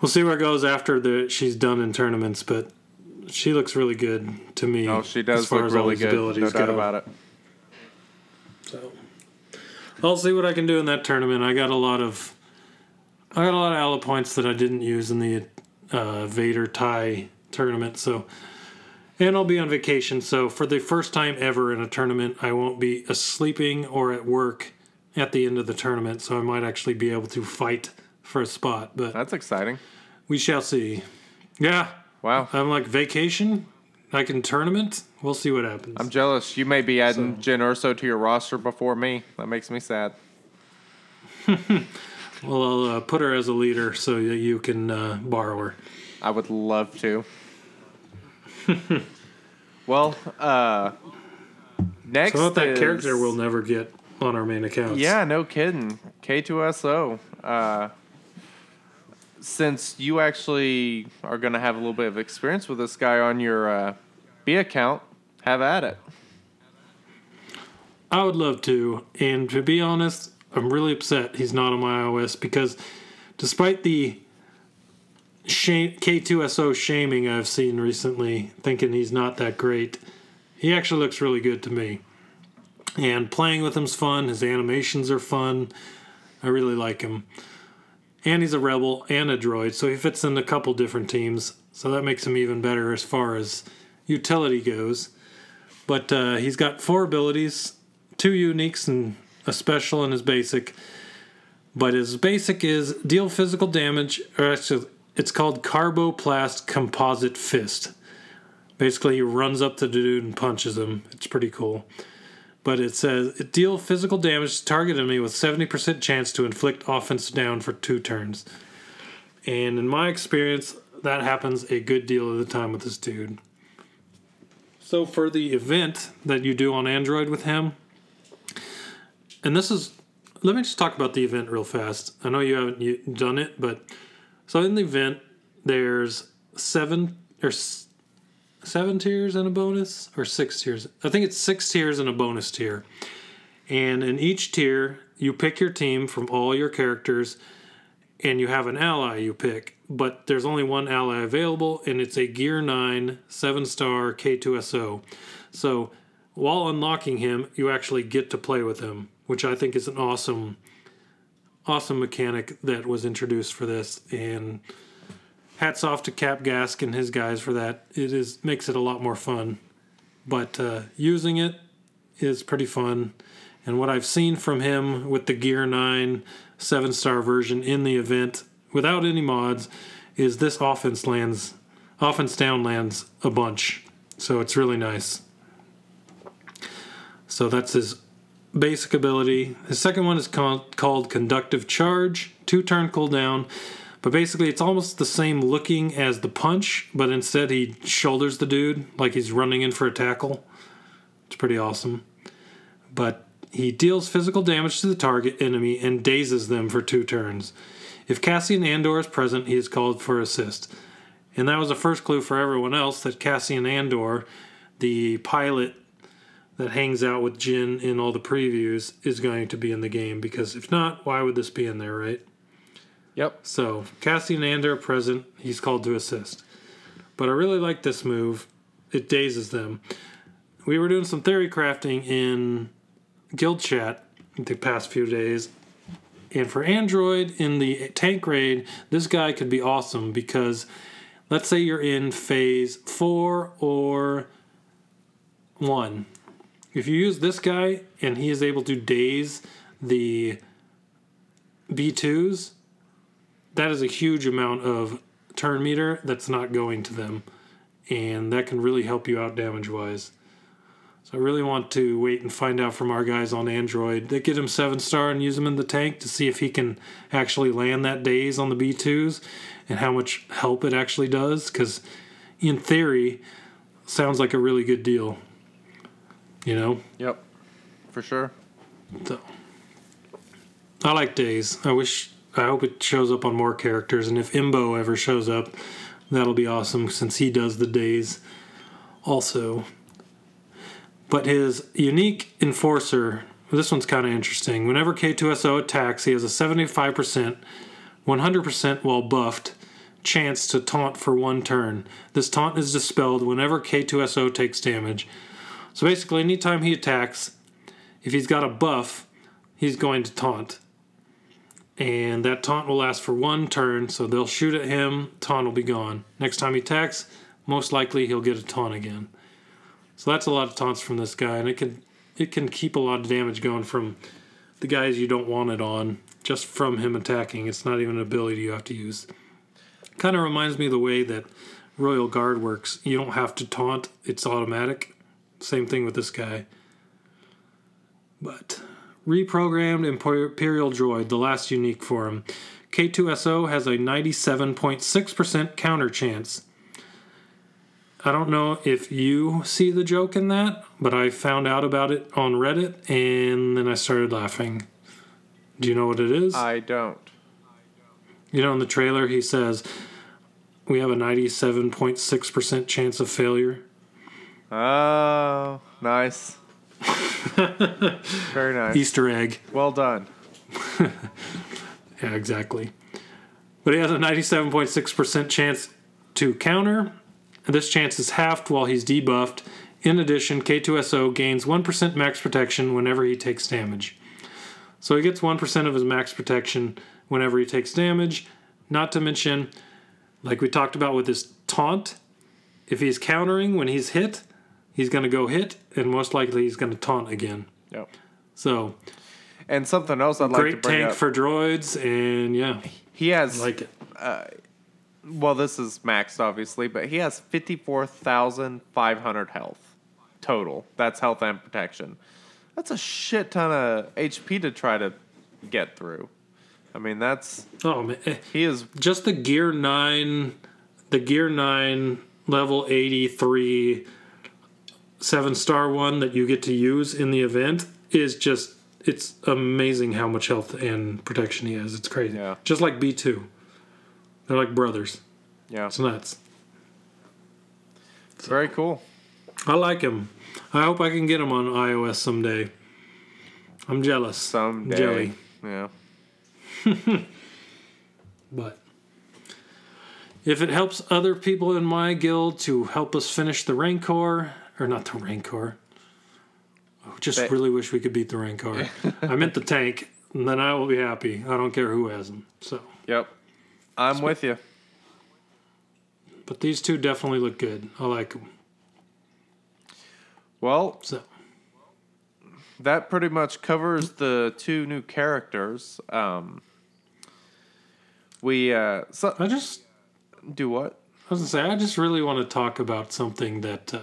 we'll see where it goes after the she's done in tournaments. But she looks really good to me. oh, she as does far look all really these good. No doubt go. about it. So I'll see what I can do in that tournament. I got a lot of I got a lot of ally points that I didn't use in the uh, Vader tie tournament. So and I'll be on vacation. So for the first time ever in a tournament, I won't be sleeping or at work at the end of the tournament. So I might actually be able to fight for a spot. But That's exciting. we shall see. Yeah, Wow. I'm like vacation. I can tournament. We'll see what happens. I'm jealous. You may be adding So- Jyn Erso to your roster before me. That makes me sad. *laughs* well, I'll uh, put her as a leader so that you can uh, borrow her. I would love to. *laughs* well, uh, next So that is- character we'll never get on our main accounts. Yeah, no kidding. K2SO. Uh, since you actually are going to have a little bit of experience with this guy on your uh, B account, have at it. I would love to. And to be honest, I'm really upset he's not on my iOS because despite the shame, K2SO shaming I've seen recently, thinking he's not that great, he actually looks really good to me. And playing with him's fun. His animations are fun. I really like him. and he's a rebel and a droid, so he fits in a couple different teams. So that makes him even better as far as utility goes. But uh, he's got four abilities, two uniques and a special and his basic. But his basic is deal physical damage, or actually, it's called Carboplast Composite Fist. Basically, he runs up to the dude and punches him. It's pretty cool. But it says deal physical damage to target enemy with 70% chance to inflict offense down for two turns. And in my experience, that happens a good deal of the time with this dude. So for the event that you do on Android with him, and this is, let me just talk about the event real fast. I know you haven't done it, but so in the event, there's seven or seven tiers and a bonus, or six tiers. I think it's six tiers and a bonus tier. And in each tier, you pick your team from all your characters, and you have an ally you pick. But there's only one ally available, and it's a Gear 9 7 star K2SO. So while unlocking him, you actually get to play with him, which I think is an awesome, awesome mechanic that was introduced for this. And hats off to Cap Gask and his guys for that. It is makes it a lot more fun. But uh, using it is pretty fun. And what I've seen from him with the Gear 9 7 star version in the event without any mods is this offense lands, offense down lands a bunch. So it's really nice. So that's his basic ability. His second one is called, called Conductive Charge, two turn cooldown. But basically, it's almost the same looking as the punch, but instead he shoulders the dude like he's running in for a tackle. It's pretty awesome. But he deals physical damage to the target enemy and dazes them for two turns. If Cassian Andor is present, he is called for assist. And that was the first clue for everyone else that Cassian Andor, the pilot that hangs out with Jyn in all the previews, is going to be in the game. Because if not, why would this be in there, right? Yep. So Cassian Andor present, he's called to assist. But I really like this move. It dazes them. We were doing some theory crafting in guild chat the past few days. And for Android in the tank raid, this guy could be awesome because let's say you're in phase four or one. If you use this guy and he is able to daze the B2s, that is a huge amount of turn meter that's not going to them. And that can really help you out damage wise. So I really want to wait and find out from our guys on Android that get him seven star and use him in the tank to see if he can actually land that daze on the B2s and how much help it actually does. Because in theory, sounds like a really good deal. You know? Yep. For sure. So I like Days. I wish I hope it shows up on more characters and if Embo ever shows up, that'll be awesome since he does the days also. But his unique enforcer, this one's kind of interesting. Whenever K2SO attacks, he has a 75%, 100% while buffed chance to taunt for one turn. This taunt is dispelled whenever K2SO takes damage. So basically, anytime he attacks, if he's got a buff, he's going to taunt. And that taunt will last for one turn, so they'll shoot at him, taunt will be gone. Next time he attacks, most likely he'll get a taunt again. So that's a lot of taunts from this guy, and it can it can keep a lot of damage going from the guys you don't want it on, just from him attacking. It's not even an ability you have to use. Kind of reminds me of the way that Royal Guard works. You don't have to taunt, it's automatic. Same thing with this guy. But reprogrammed Imperial Droid, the last unique for him. K2SO has a 97.6% counter chance. I don't know if you see the joke in that, but I found out about it on Reddit and then I started laughing. Do you know what it is? I don't. you know, in the trailer, he says, We have a 97.6% chance of failure. Oh, nice. *laughs* Very nice. Easter egg. Well done. *laughs* Yeah, exactly. But he has a 97.6% chance to counter. And this chance is halved while he's debuffed. In addition, K2SO gains 1% max protection whenever he takes damage. So he gets 1% of his max protection whenever he takes damage. Not to mention, like we talked about with his taunt, if he's countering when he's hit, he's going to go hit, and most likely he's going to taunt again. Yep. So And something else I'd like to bring up. great tank for droids, and yeah, he has I like it. well, this is maxed obviously, but he has fifty four thousand five hundred health total. That's health and protection. That's a shit ton of HP to try to get through. I mean, that's Oh man, eh, he is just the Gear Nine, the Gear Nine level eighty three, seven star one that you get to use in the event is just it's amazing how much health and protection he has. It's crazy. Yeah. Just like B two, they're like brothers. yeah, It's nuts. It's very cool. I like him. I hope I can get him on iOS someday. I'm jealous. Someday, Jelly. yeah. *laughs* But if it helps other people in my guild to help us finish the Rancor, or not the Rancor, I just Ba- really wish we could beat the Rancor. *laughs* I meant the tank, and then I will be happy. I don't care who has them. So, Yep, I'm with you. but these two definitely look good. I like them. Well, So, that pretty much covers the two new characters. Um, we uh, so, I just, do what? I was gonna say, I just really want to talk about something that uh,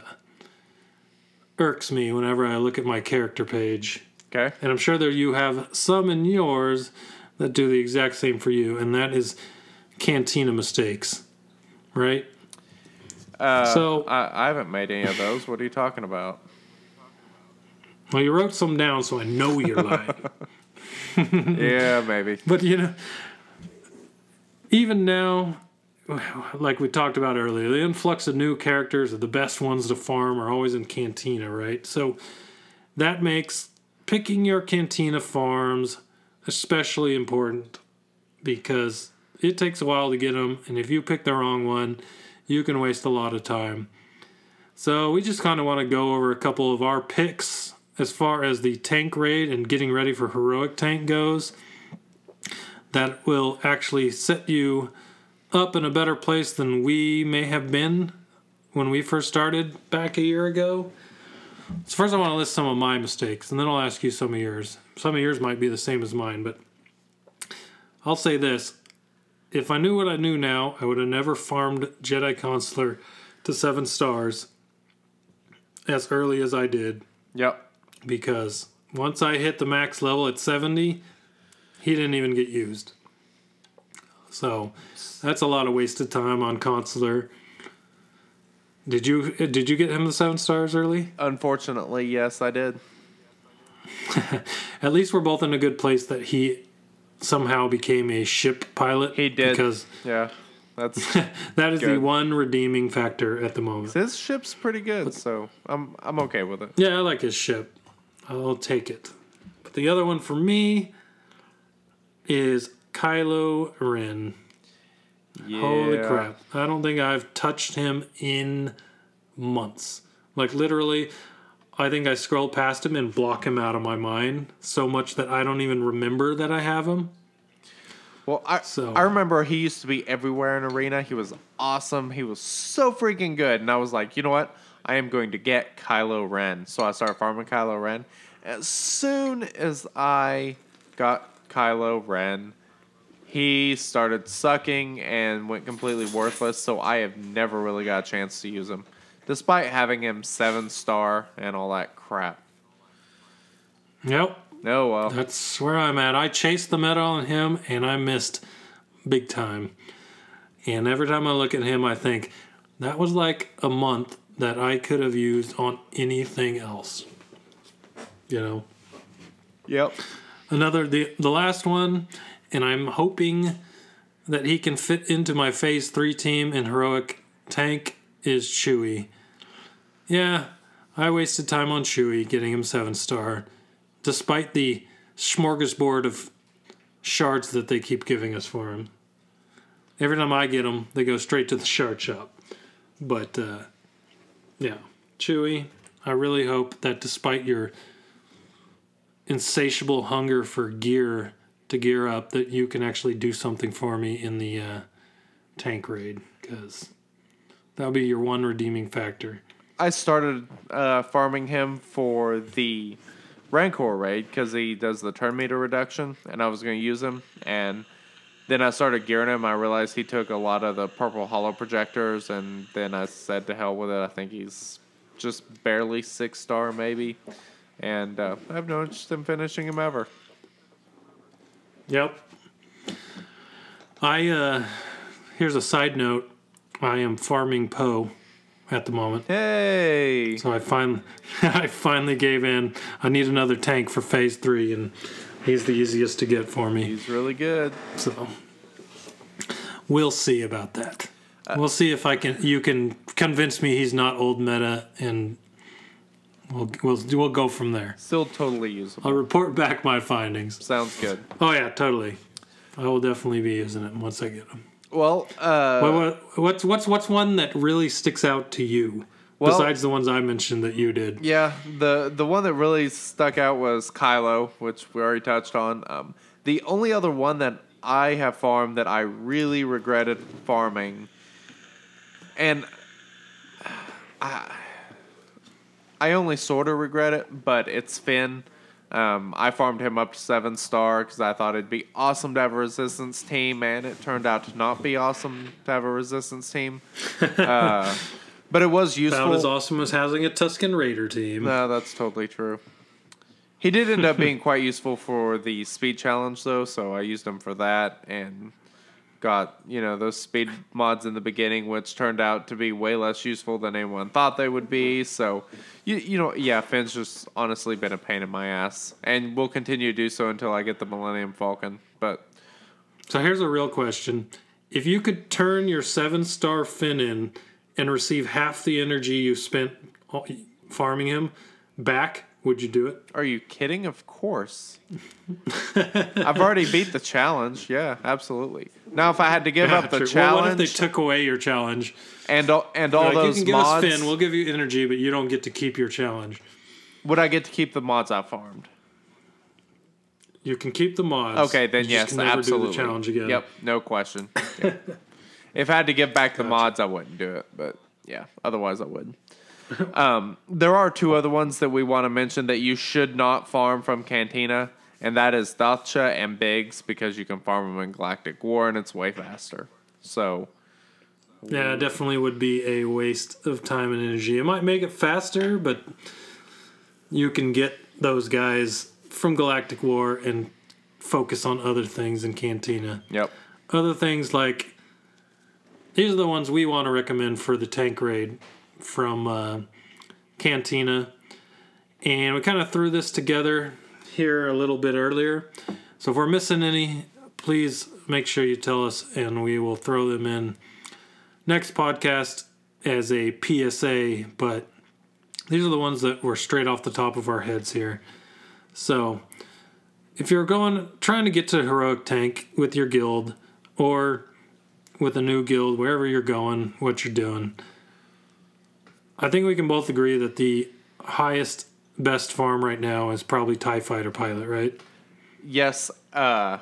irks me whenever I look at my character page. Okay. And I'm sure that you have some in yours that do the exact same for you, and that is cantina mistakes, right? Uh, So- I, I haven't made any of those. What are you talking about? Well, you wrote some down, so I know you're lying. *laughs* yeah, maybe. *laughs* but you know, even now, like we talked about earlier, the influx of new characters, the best ones to farm, are always in cantina, right? So that makes picking your cantina farms especially important because it takes a while to get them, and if you pick the wrong one, you can waste a lot of time. So we just kind of want to go over a couple of our picks as far as the tank raid and getting ready for heroic tank goes. That will actually set you up in a better place than we may have been when we first started back a year ago. So first, I want to list some of my mistakes, and then I'll ask you some of yours. Some of yours might be the same as mine, but I'll say this: if I knew what I knew now, I would have never farmed Jedi Consular to seven stars as early as I did Yep. because once I hit the max level at 70, he didn't even get used. So that's a lot of wasted time on consular. Did you did you get him the seven stars early? Unfortunately, yes, I did. *laughs* At least we're both in a good place that he somehow became a ship pilot. He did. because Yeah. That's *laughs* that is the one redeeming factor at the moment. his ship's pretty good, so I'm I'm okay with it. Yeah, I like his ship. I'll take it. But the other one for me is Kylo Ren. Yeah. Holy crap. I don't think I've touched him in months. Like literally, I think I scroll past him and block him out of my mind so much that I don't even remember that I have him. Well, I So- I remember he used to be everywhere in arena. He was awesome. He was so freaking good, and I was like, you know what? I am going to get Kylo Ren. So I started farming Kylo Ren. As soon as I got Kylo Ren, he started sucking and went completely worthless. So I have never really got a chance to use him, despite having him seven star and all that crap. Yep, Oh well. that's where I'm at. I chased the meta on him and I missed big time. And every time I look at him, I think that was like a month that I could have used on anything else. You know? Yep. another the the last one and i'm hoping that he can fit into my phase 3 team in heroic tank is Chewie yeah i wasted time on Chewie getting him 7 star despite the smorgasbord of shards that they keep giving us for him. Every time i get them they go straight to the shard shop. But uh, yeah. Chewie i really hope that despite your insatiable hunger for gear to gear up that you can actually do something for me in the uh, tank raid because that'll be your one redeeming factor. I started uh, farming him for the Rancor raid because he does the turn meter reduction, and I was going to use him. And then I started gearing him. I realized he took a lot of the purple holo projectors, and then I said to hell with it. I think he's just barely six star, maybe. And uh, I have no interest in finishing him ever. Yep. I uh here's a side note. I am farming Poe at the moment. Hey! So I finally *laughs* I finally gave in. I need another tank for phase 3 and he's the easiest to get for me. He's really good. So we'll see about that. we'll see if I can you can convince me he's not old meta and we'll we'll we'll go from there. Still totally usable. I'll report back my findings. Sounds good. Oh yeah, totally. I will definitely be using it once I get them. Well, uh, What, what, what's what's what's one that really sticks out to you Well- besides the ones I mentioned that you did? Yeah, the the one that really stuck out was Kylo, which we already touched on. Um, the only other one that I have farmed that I really regretted farming, and I, I only sort of regret it, but it's Finn. Um, I farmed him up to seven star because I thought it'd be awesome to have a resistance team, and it turned out to not be awesome to have a resistance team. *laughs* Uh, but it was useful. About as awesome as having a Tusken Raider team. No, that's totally true. He did end up being *laughs* quite useful for the speed challenge, though, so I used him for that and got, you know, those speed mods in the beginning, which turned out to be way less useful than anyone thought they would be. So, you, you know, yeah, Finn's just honestly been a pain in my ass and will continue to do so until I get the Millennium Falcon. But So here's a real question: If you could turn your seven star Finn in and receive half the energy you spent farming him back, would you do it? are you kidding? Of course. *laughs* I've already beat the challenge. Yeah, absolutely. Now, if I had to give up the challenge. Well, what if they took away your challenge? and all, and all Like, those you can give mods. us Finn, we'll give you energy, but you don't get to keep your challenge. would I get to keep the mods I farmed? You can keep the mods. Okay, then yes, just can never absolutely. the challenge again. Yep, no question. *laughs* Yeah. if I had to give back the mods, I wouldn't do it, but yeah, otherwise I would. um, there are two other ones that we want to mention that you should not farm from Cantina, and that is Dathcha and Biggs because you can farm them in Galactic War and it's way faster. So Yeah, it definitely would be a waste of time and energy. It might make it faster, but you can get those guys from Galactic War and focus on other things in Cantina. yep, Other things like these are the ones we want to recommend for the tank raid from uh, Cantina. And we kind of threw this together here a little bit earlier. So if we're missing any, please make sure you tell us and we will throw them in next podcast as a PSA. But these are the ones that were straight off the top of our heads here. So if you're going trying to get to heroic tank with your guild or with a new guild wherever you're going what you're doing i think we can both agree that the highest best farm right now is probably tie fighter pilot right yes, uh,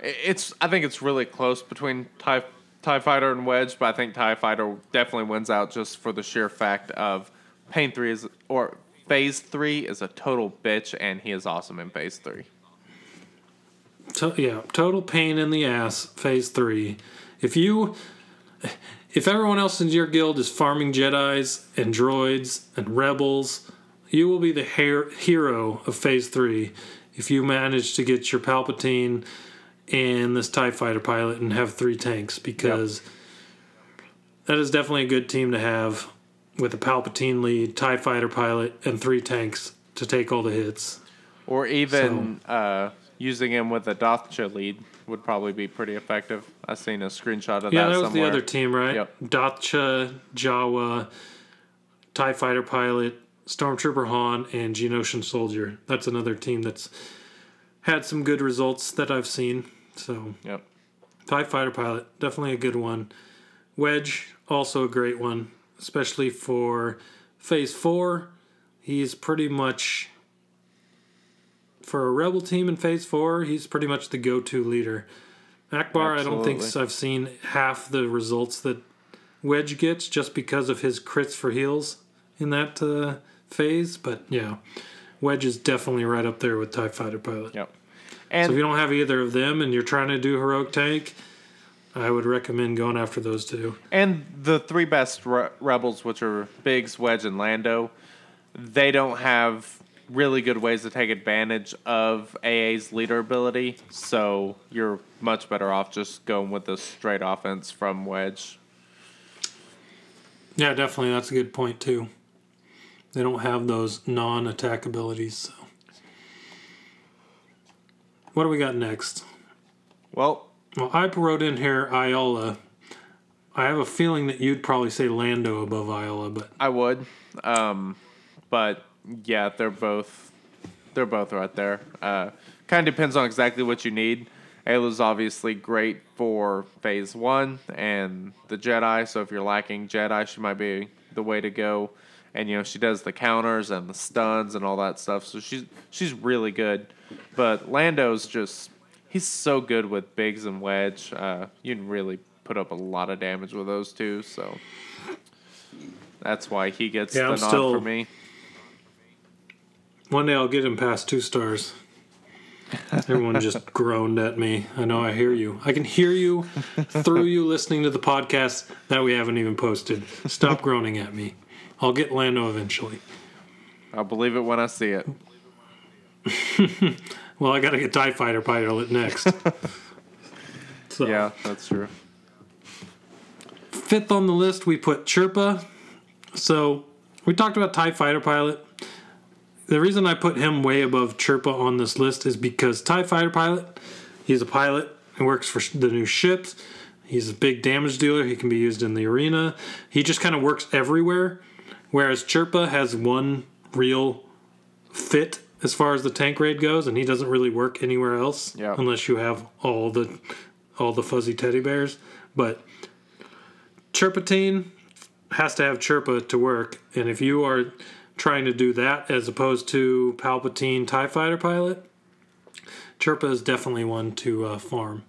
it's. I think it's really close between Tie Tie Fighter and Wedge, but I think Tie Fighter definitely wins out just for the sheer fact of Pain Three is or Phase Three is a total bitch, and he is awesome in Phase Three. yeah total pain in the ass phase 3 if you if everyone else in your guild is farming jedis and droids and rebels you will be the her- hero of phase 3 if you manage to get your palpatine and this tie fighter pilot and have three tanks because that is definitely a good team to have with a palpatine lead tie fighter pilot and three tanks to take all the hits Or even uh, using him with a Dathcha lead would probably be pretty effective. I've seen a screenshot of Yeah, that. Yeah, that was somewhere. the other team, right? Yep. Dathcha, Jawa, TIE Fighter Pilot, Stormtrooper Han, and Geonosian Soldier. That's another team that's had some good results that I've seen. So, Yep. TIE Fighter Pilot, definitely a good one. Wedge, also a great one, especially for Phase 4. He's pretty much for a rebel team in Phase Four, he's pretty much the go-to leader. Ackbar, I don't think Absolutely. I've seen half the results that Wedge gets just because of his crits for heals in that uh, phase. But yeah, Wedge is definitely right up there with Tie Fighter Pilot. Yep. So if you don't have either of them and you're trying to do heroic tank, I would recommend going after those two. And the three best re- rebels, which are Biggs, Wedge, and Lando, they don't have really good ways to take advantage of AA's leader ability. So you're much better off just going with the straight offense from Wedge. Yeah, definitely. That's a good point too. They don't have those non-attack abilities. So, what do we got next? Well, Well, I wrote in here Aayla. I have a feeling that you'd probably say Lando above Aayla, but I would, um, but yeah, they're both they're both right there. Uh, kind of depends on exactly what you need. Aayla's obviously great for Phase One and the Jedi. So if you're lacking Jedi, she might be the way to go. And you know she does the counters and the stuns and all that stuff. So she's she's really good. But Lando's just he's so good with Biggs and Wedge. Uh, you can really put up a lot of damage with those two. So that's why he gets Yeah, the I'm nod still- for me. one day I'll get him past two stars. Everyone just *laughs* groaned at me. I know I hear you. I can hear you through you listening to the podcast that we haven't even posted. Stop *laughs* groaning at me. I'll get Lando eventually. I'll believe it when I see it. *laughs* Well, I got to get TIE Fighter pilot next. *laughs* so, Yeah, that's true. Fifth on the list, we put Chirpa. So we talked about TIE Fighter Pilot. The reason I put him way above Chirpa on this list is because TIE Fighter Pilot, he's a pilot and works for the new ships. He's a big damage dealer. He can be used in the arena. He just kind of works everywhere. Whereas Chirpa has one real fit as far as the tank raid goes, and he doesn't really work anywhere else Yeah. unless you have all the all the fuzzy teddy bears. But Chirpatine has to have Chirpa to work, and if you are trying to do that as opposed to Palpatine Tie Fighter pilot, Chirpa is definitely one to uh, farm.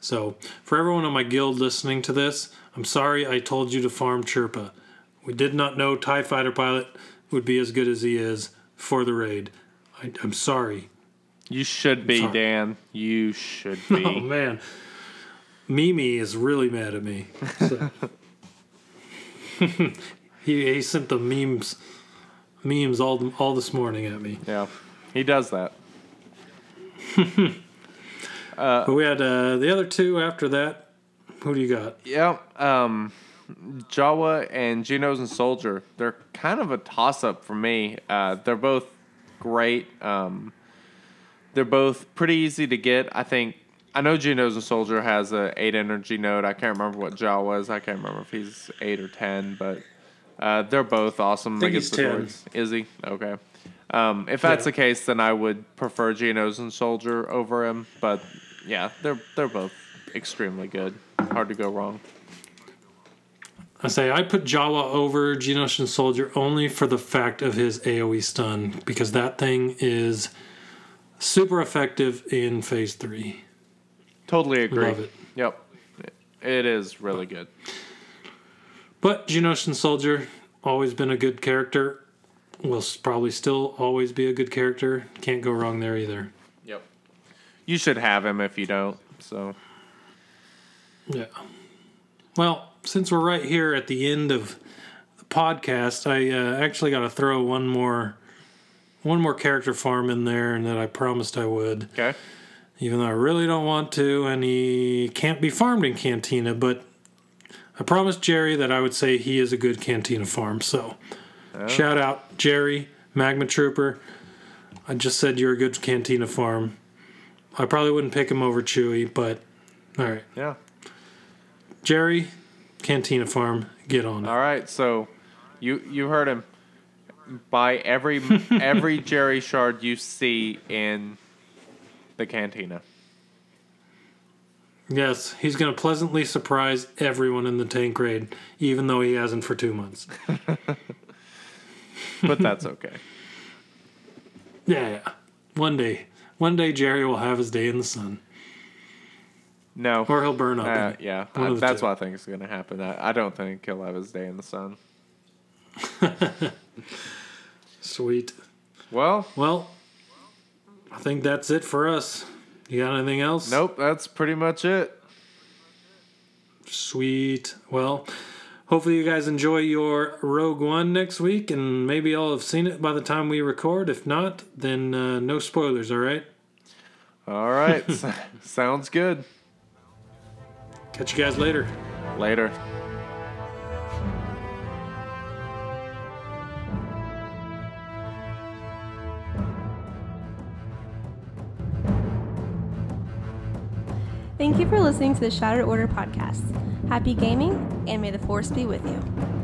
So for everyone on my guild listening to this, I'm sorry I told you to farm Chirpa. We did not know Tie Fighter pilot would be as good as he is for the raid. I, I'm sorry. You should be, Dan. You should *laughs* Oh man, Mimi is really mad at me. So- *laughs* he he sent the memes memes all all this morning at me. yeah, he does that. *laughs* But we had uh, the other two after that. Who do you got? Yeah, um, Jawa and Geonosian Soldier. They're kind of a toss up for me. Uh, they're both great. Um, they're both pretty easy to get. I think. I know Geonosian Soldier has a eight energy node. I can't remember what Jawa is. I can't remember if he's eight or ten, but uh, they're both awesome I think against he's the 10. droids. Is he? Okay. Um, if that's Yeah. the case, then I would prefer Geonosian Soldier over him. But yeah, they're they're both extremely good. Hard to go wrong. I say I put Jawa over Geonosian Soldier only for the fact of his AoE stun because that thing is super effective in Phase Three. Totally agree. Love it. Yep. It is really good. But Geonosian Soldier always been a good character. Will probably still always be a good character. Can't go wrong there either. Yep. You should have him if you don't. So Yeah. Well, since we're right here at the end of the podcast, I uh, actually got to throw one more, one more character farm in there, and that I promised I would, okay. even though I really don't want to, and he can't be farmed in Cantina. But I promised Jerry that I would say he is a good Cantina farm. So shout out Jerry Magma Trooper. I just said you're a good Cantina farm. I probably wouldn't pick him over Chewie, but all right. Yeah. Jerry, Cantina Farm, get on it. All right. So you you heard him. Buy every *laughs* every Jerry shard you see in the cantina. Yes, he's going to pleasantly surprise everyone in the tank raid, even though he hasn't for two months. *laughs* But that's *laughs* okay. Yeah, yeah. One day, one day, Jerry will have his day in the sun, No. or he'll burn up. Uh, yeah, I- that's two. what I think is going to happen. I, I don't think he'll have his day in the sun. *laughs* Sweet. Well, Well, I think that's it for us. You got anything else? nope, that's pretty much it. Sweet. Well, hopefully you guys enjoy your Rogue One next week, and maybe I'll have seen it by the time we record. If not, then uh, no spoilers. All right. All right, *laughs* sounds good. Catch you guys later. Later. Thank you for listening to the Shattered Order podcast. Happy gaming, and may the Force be with you.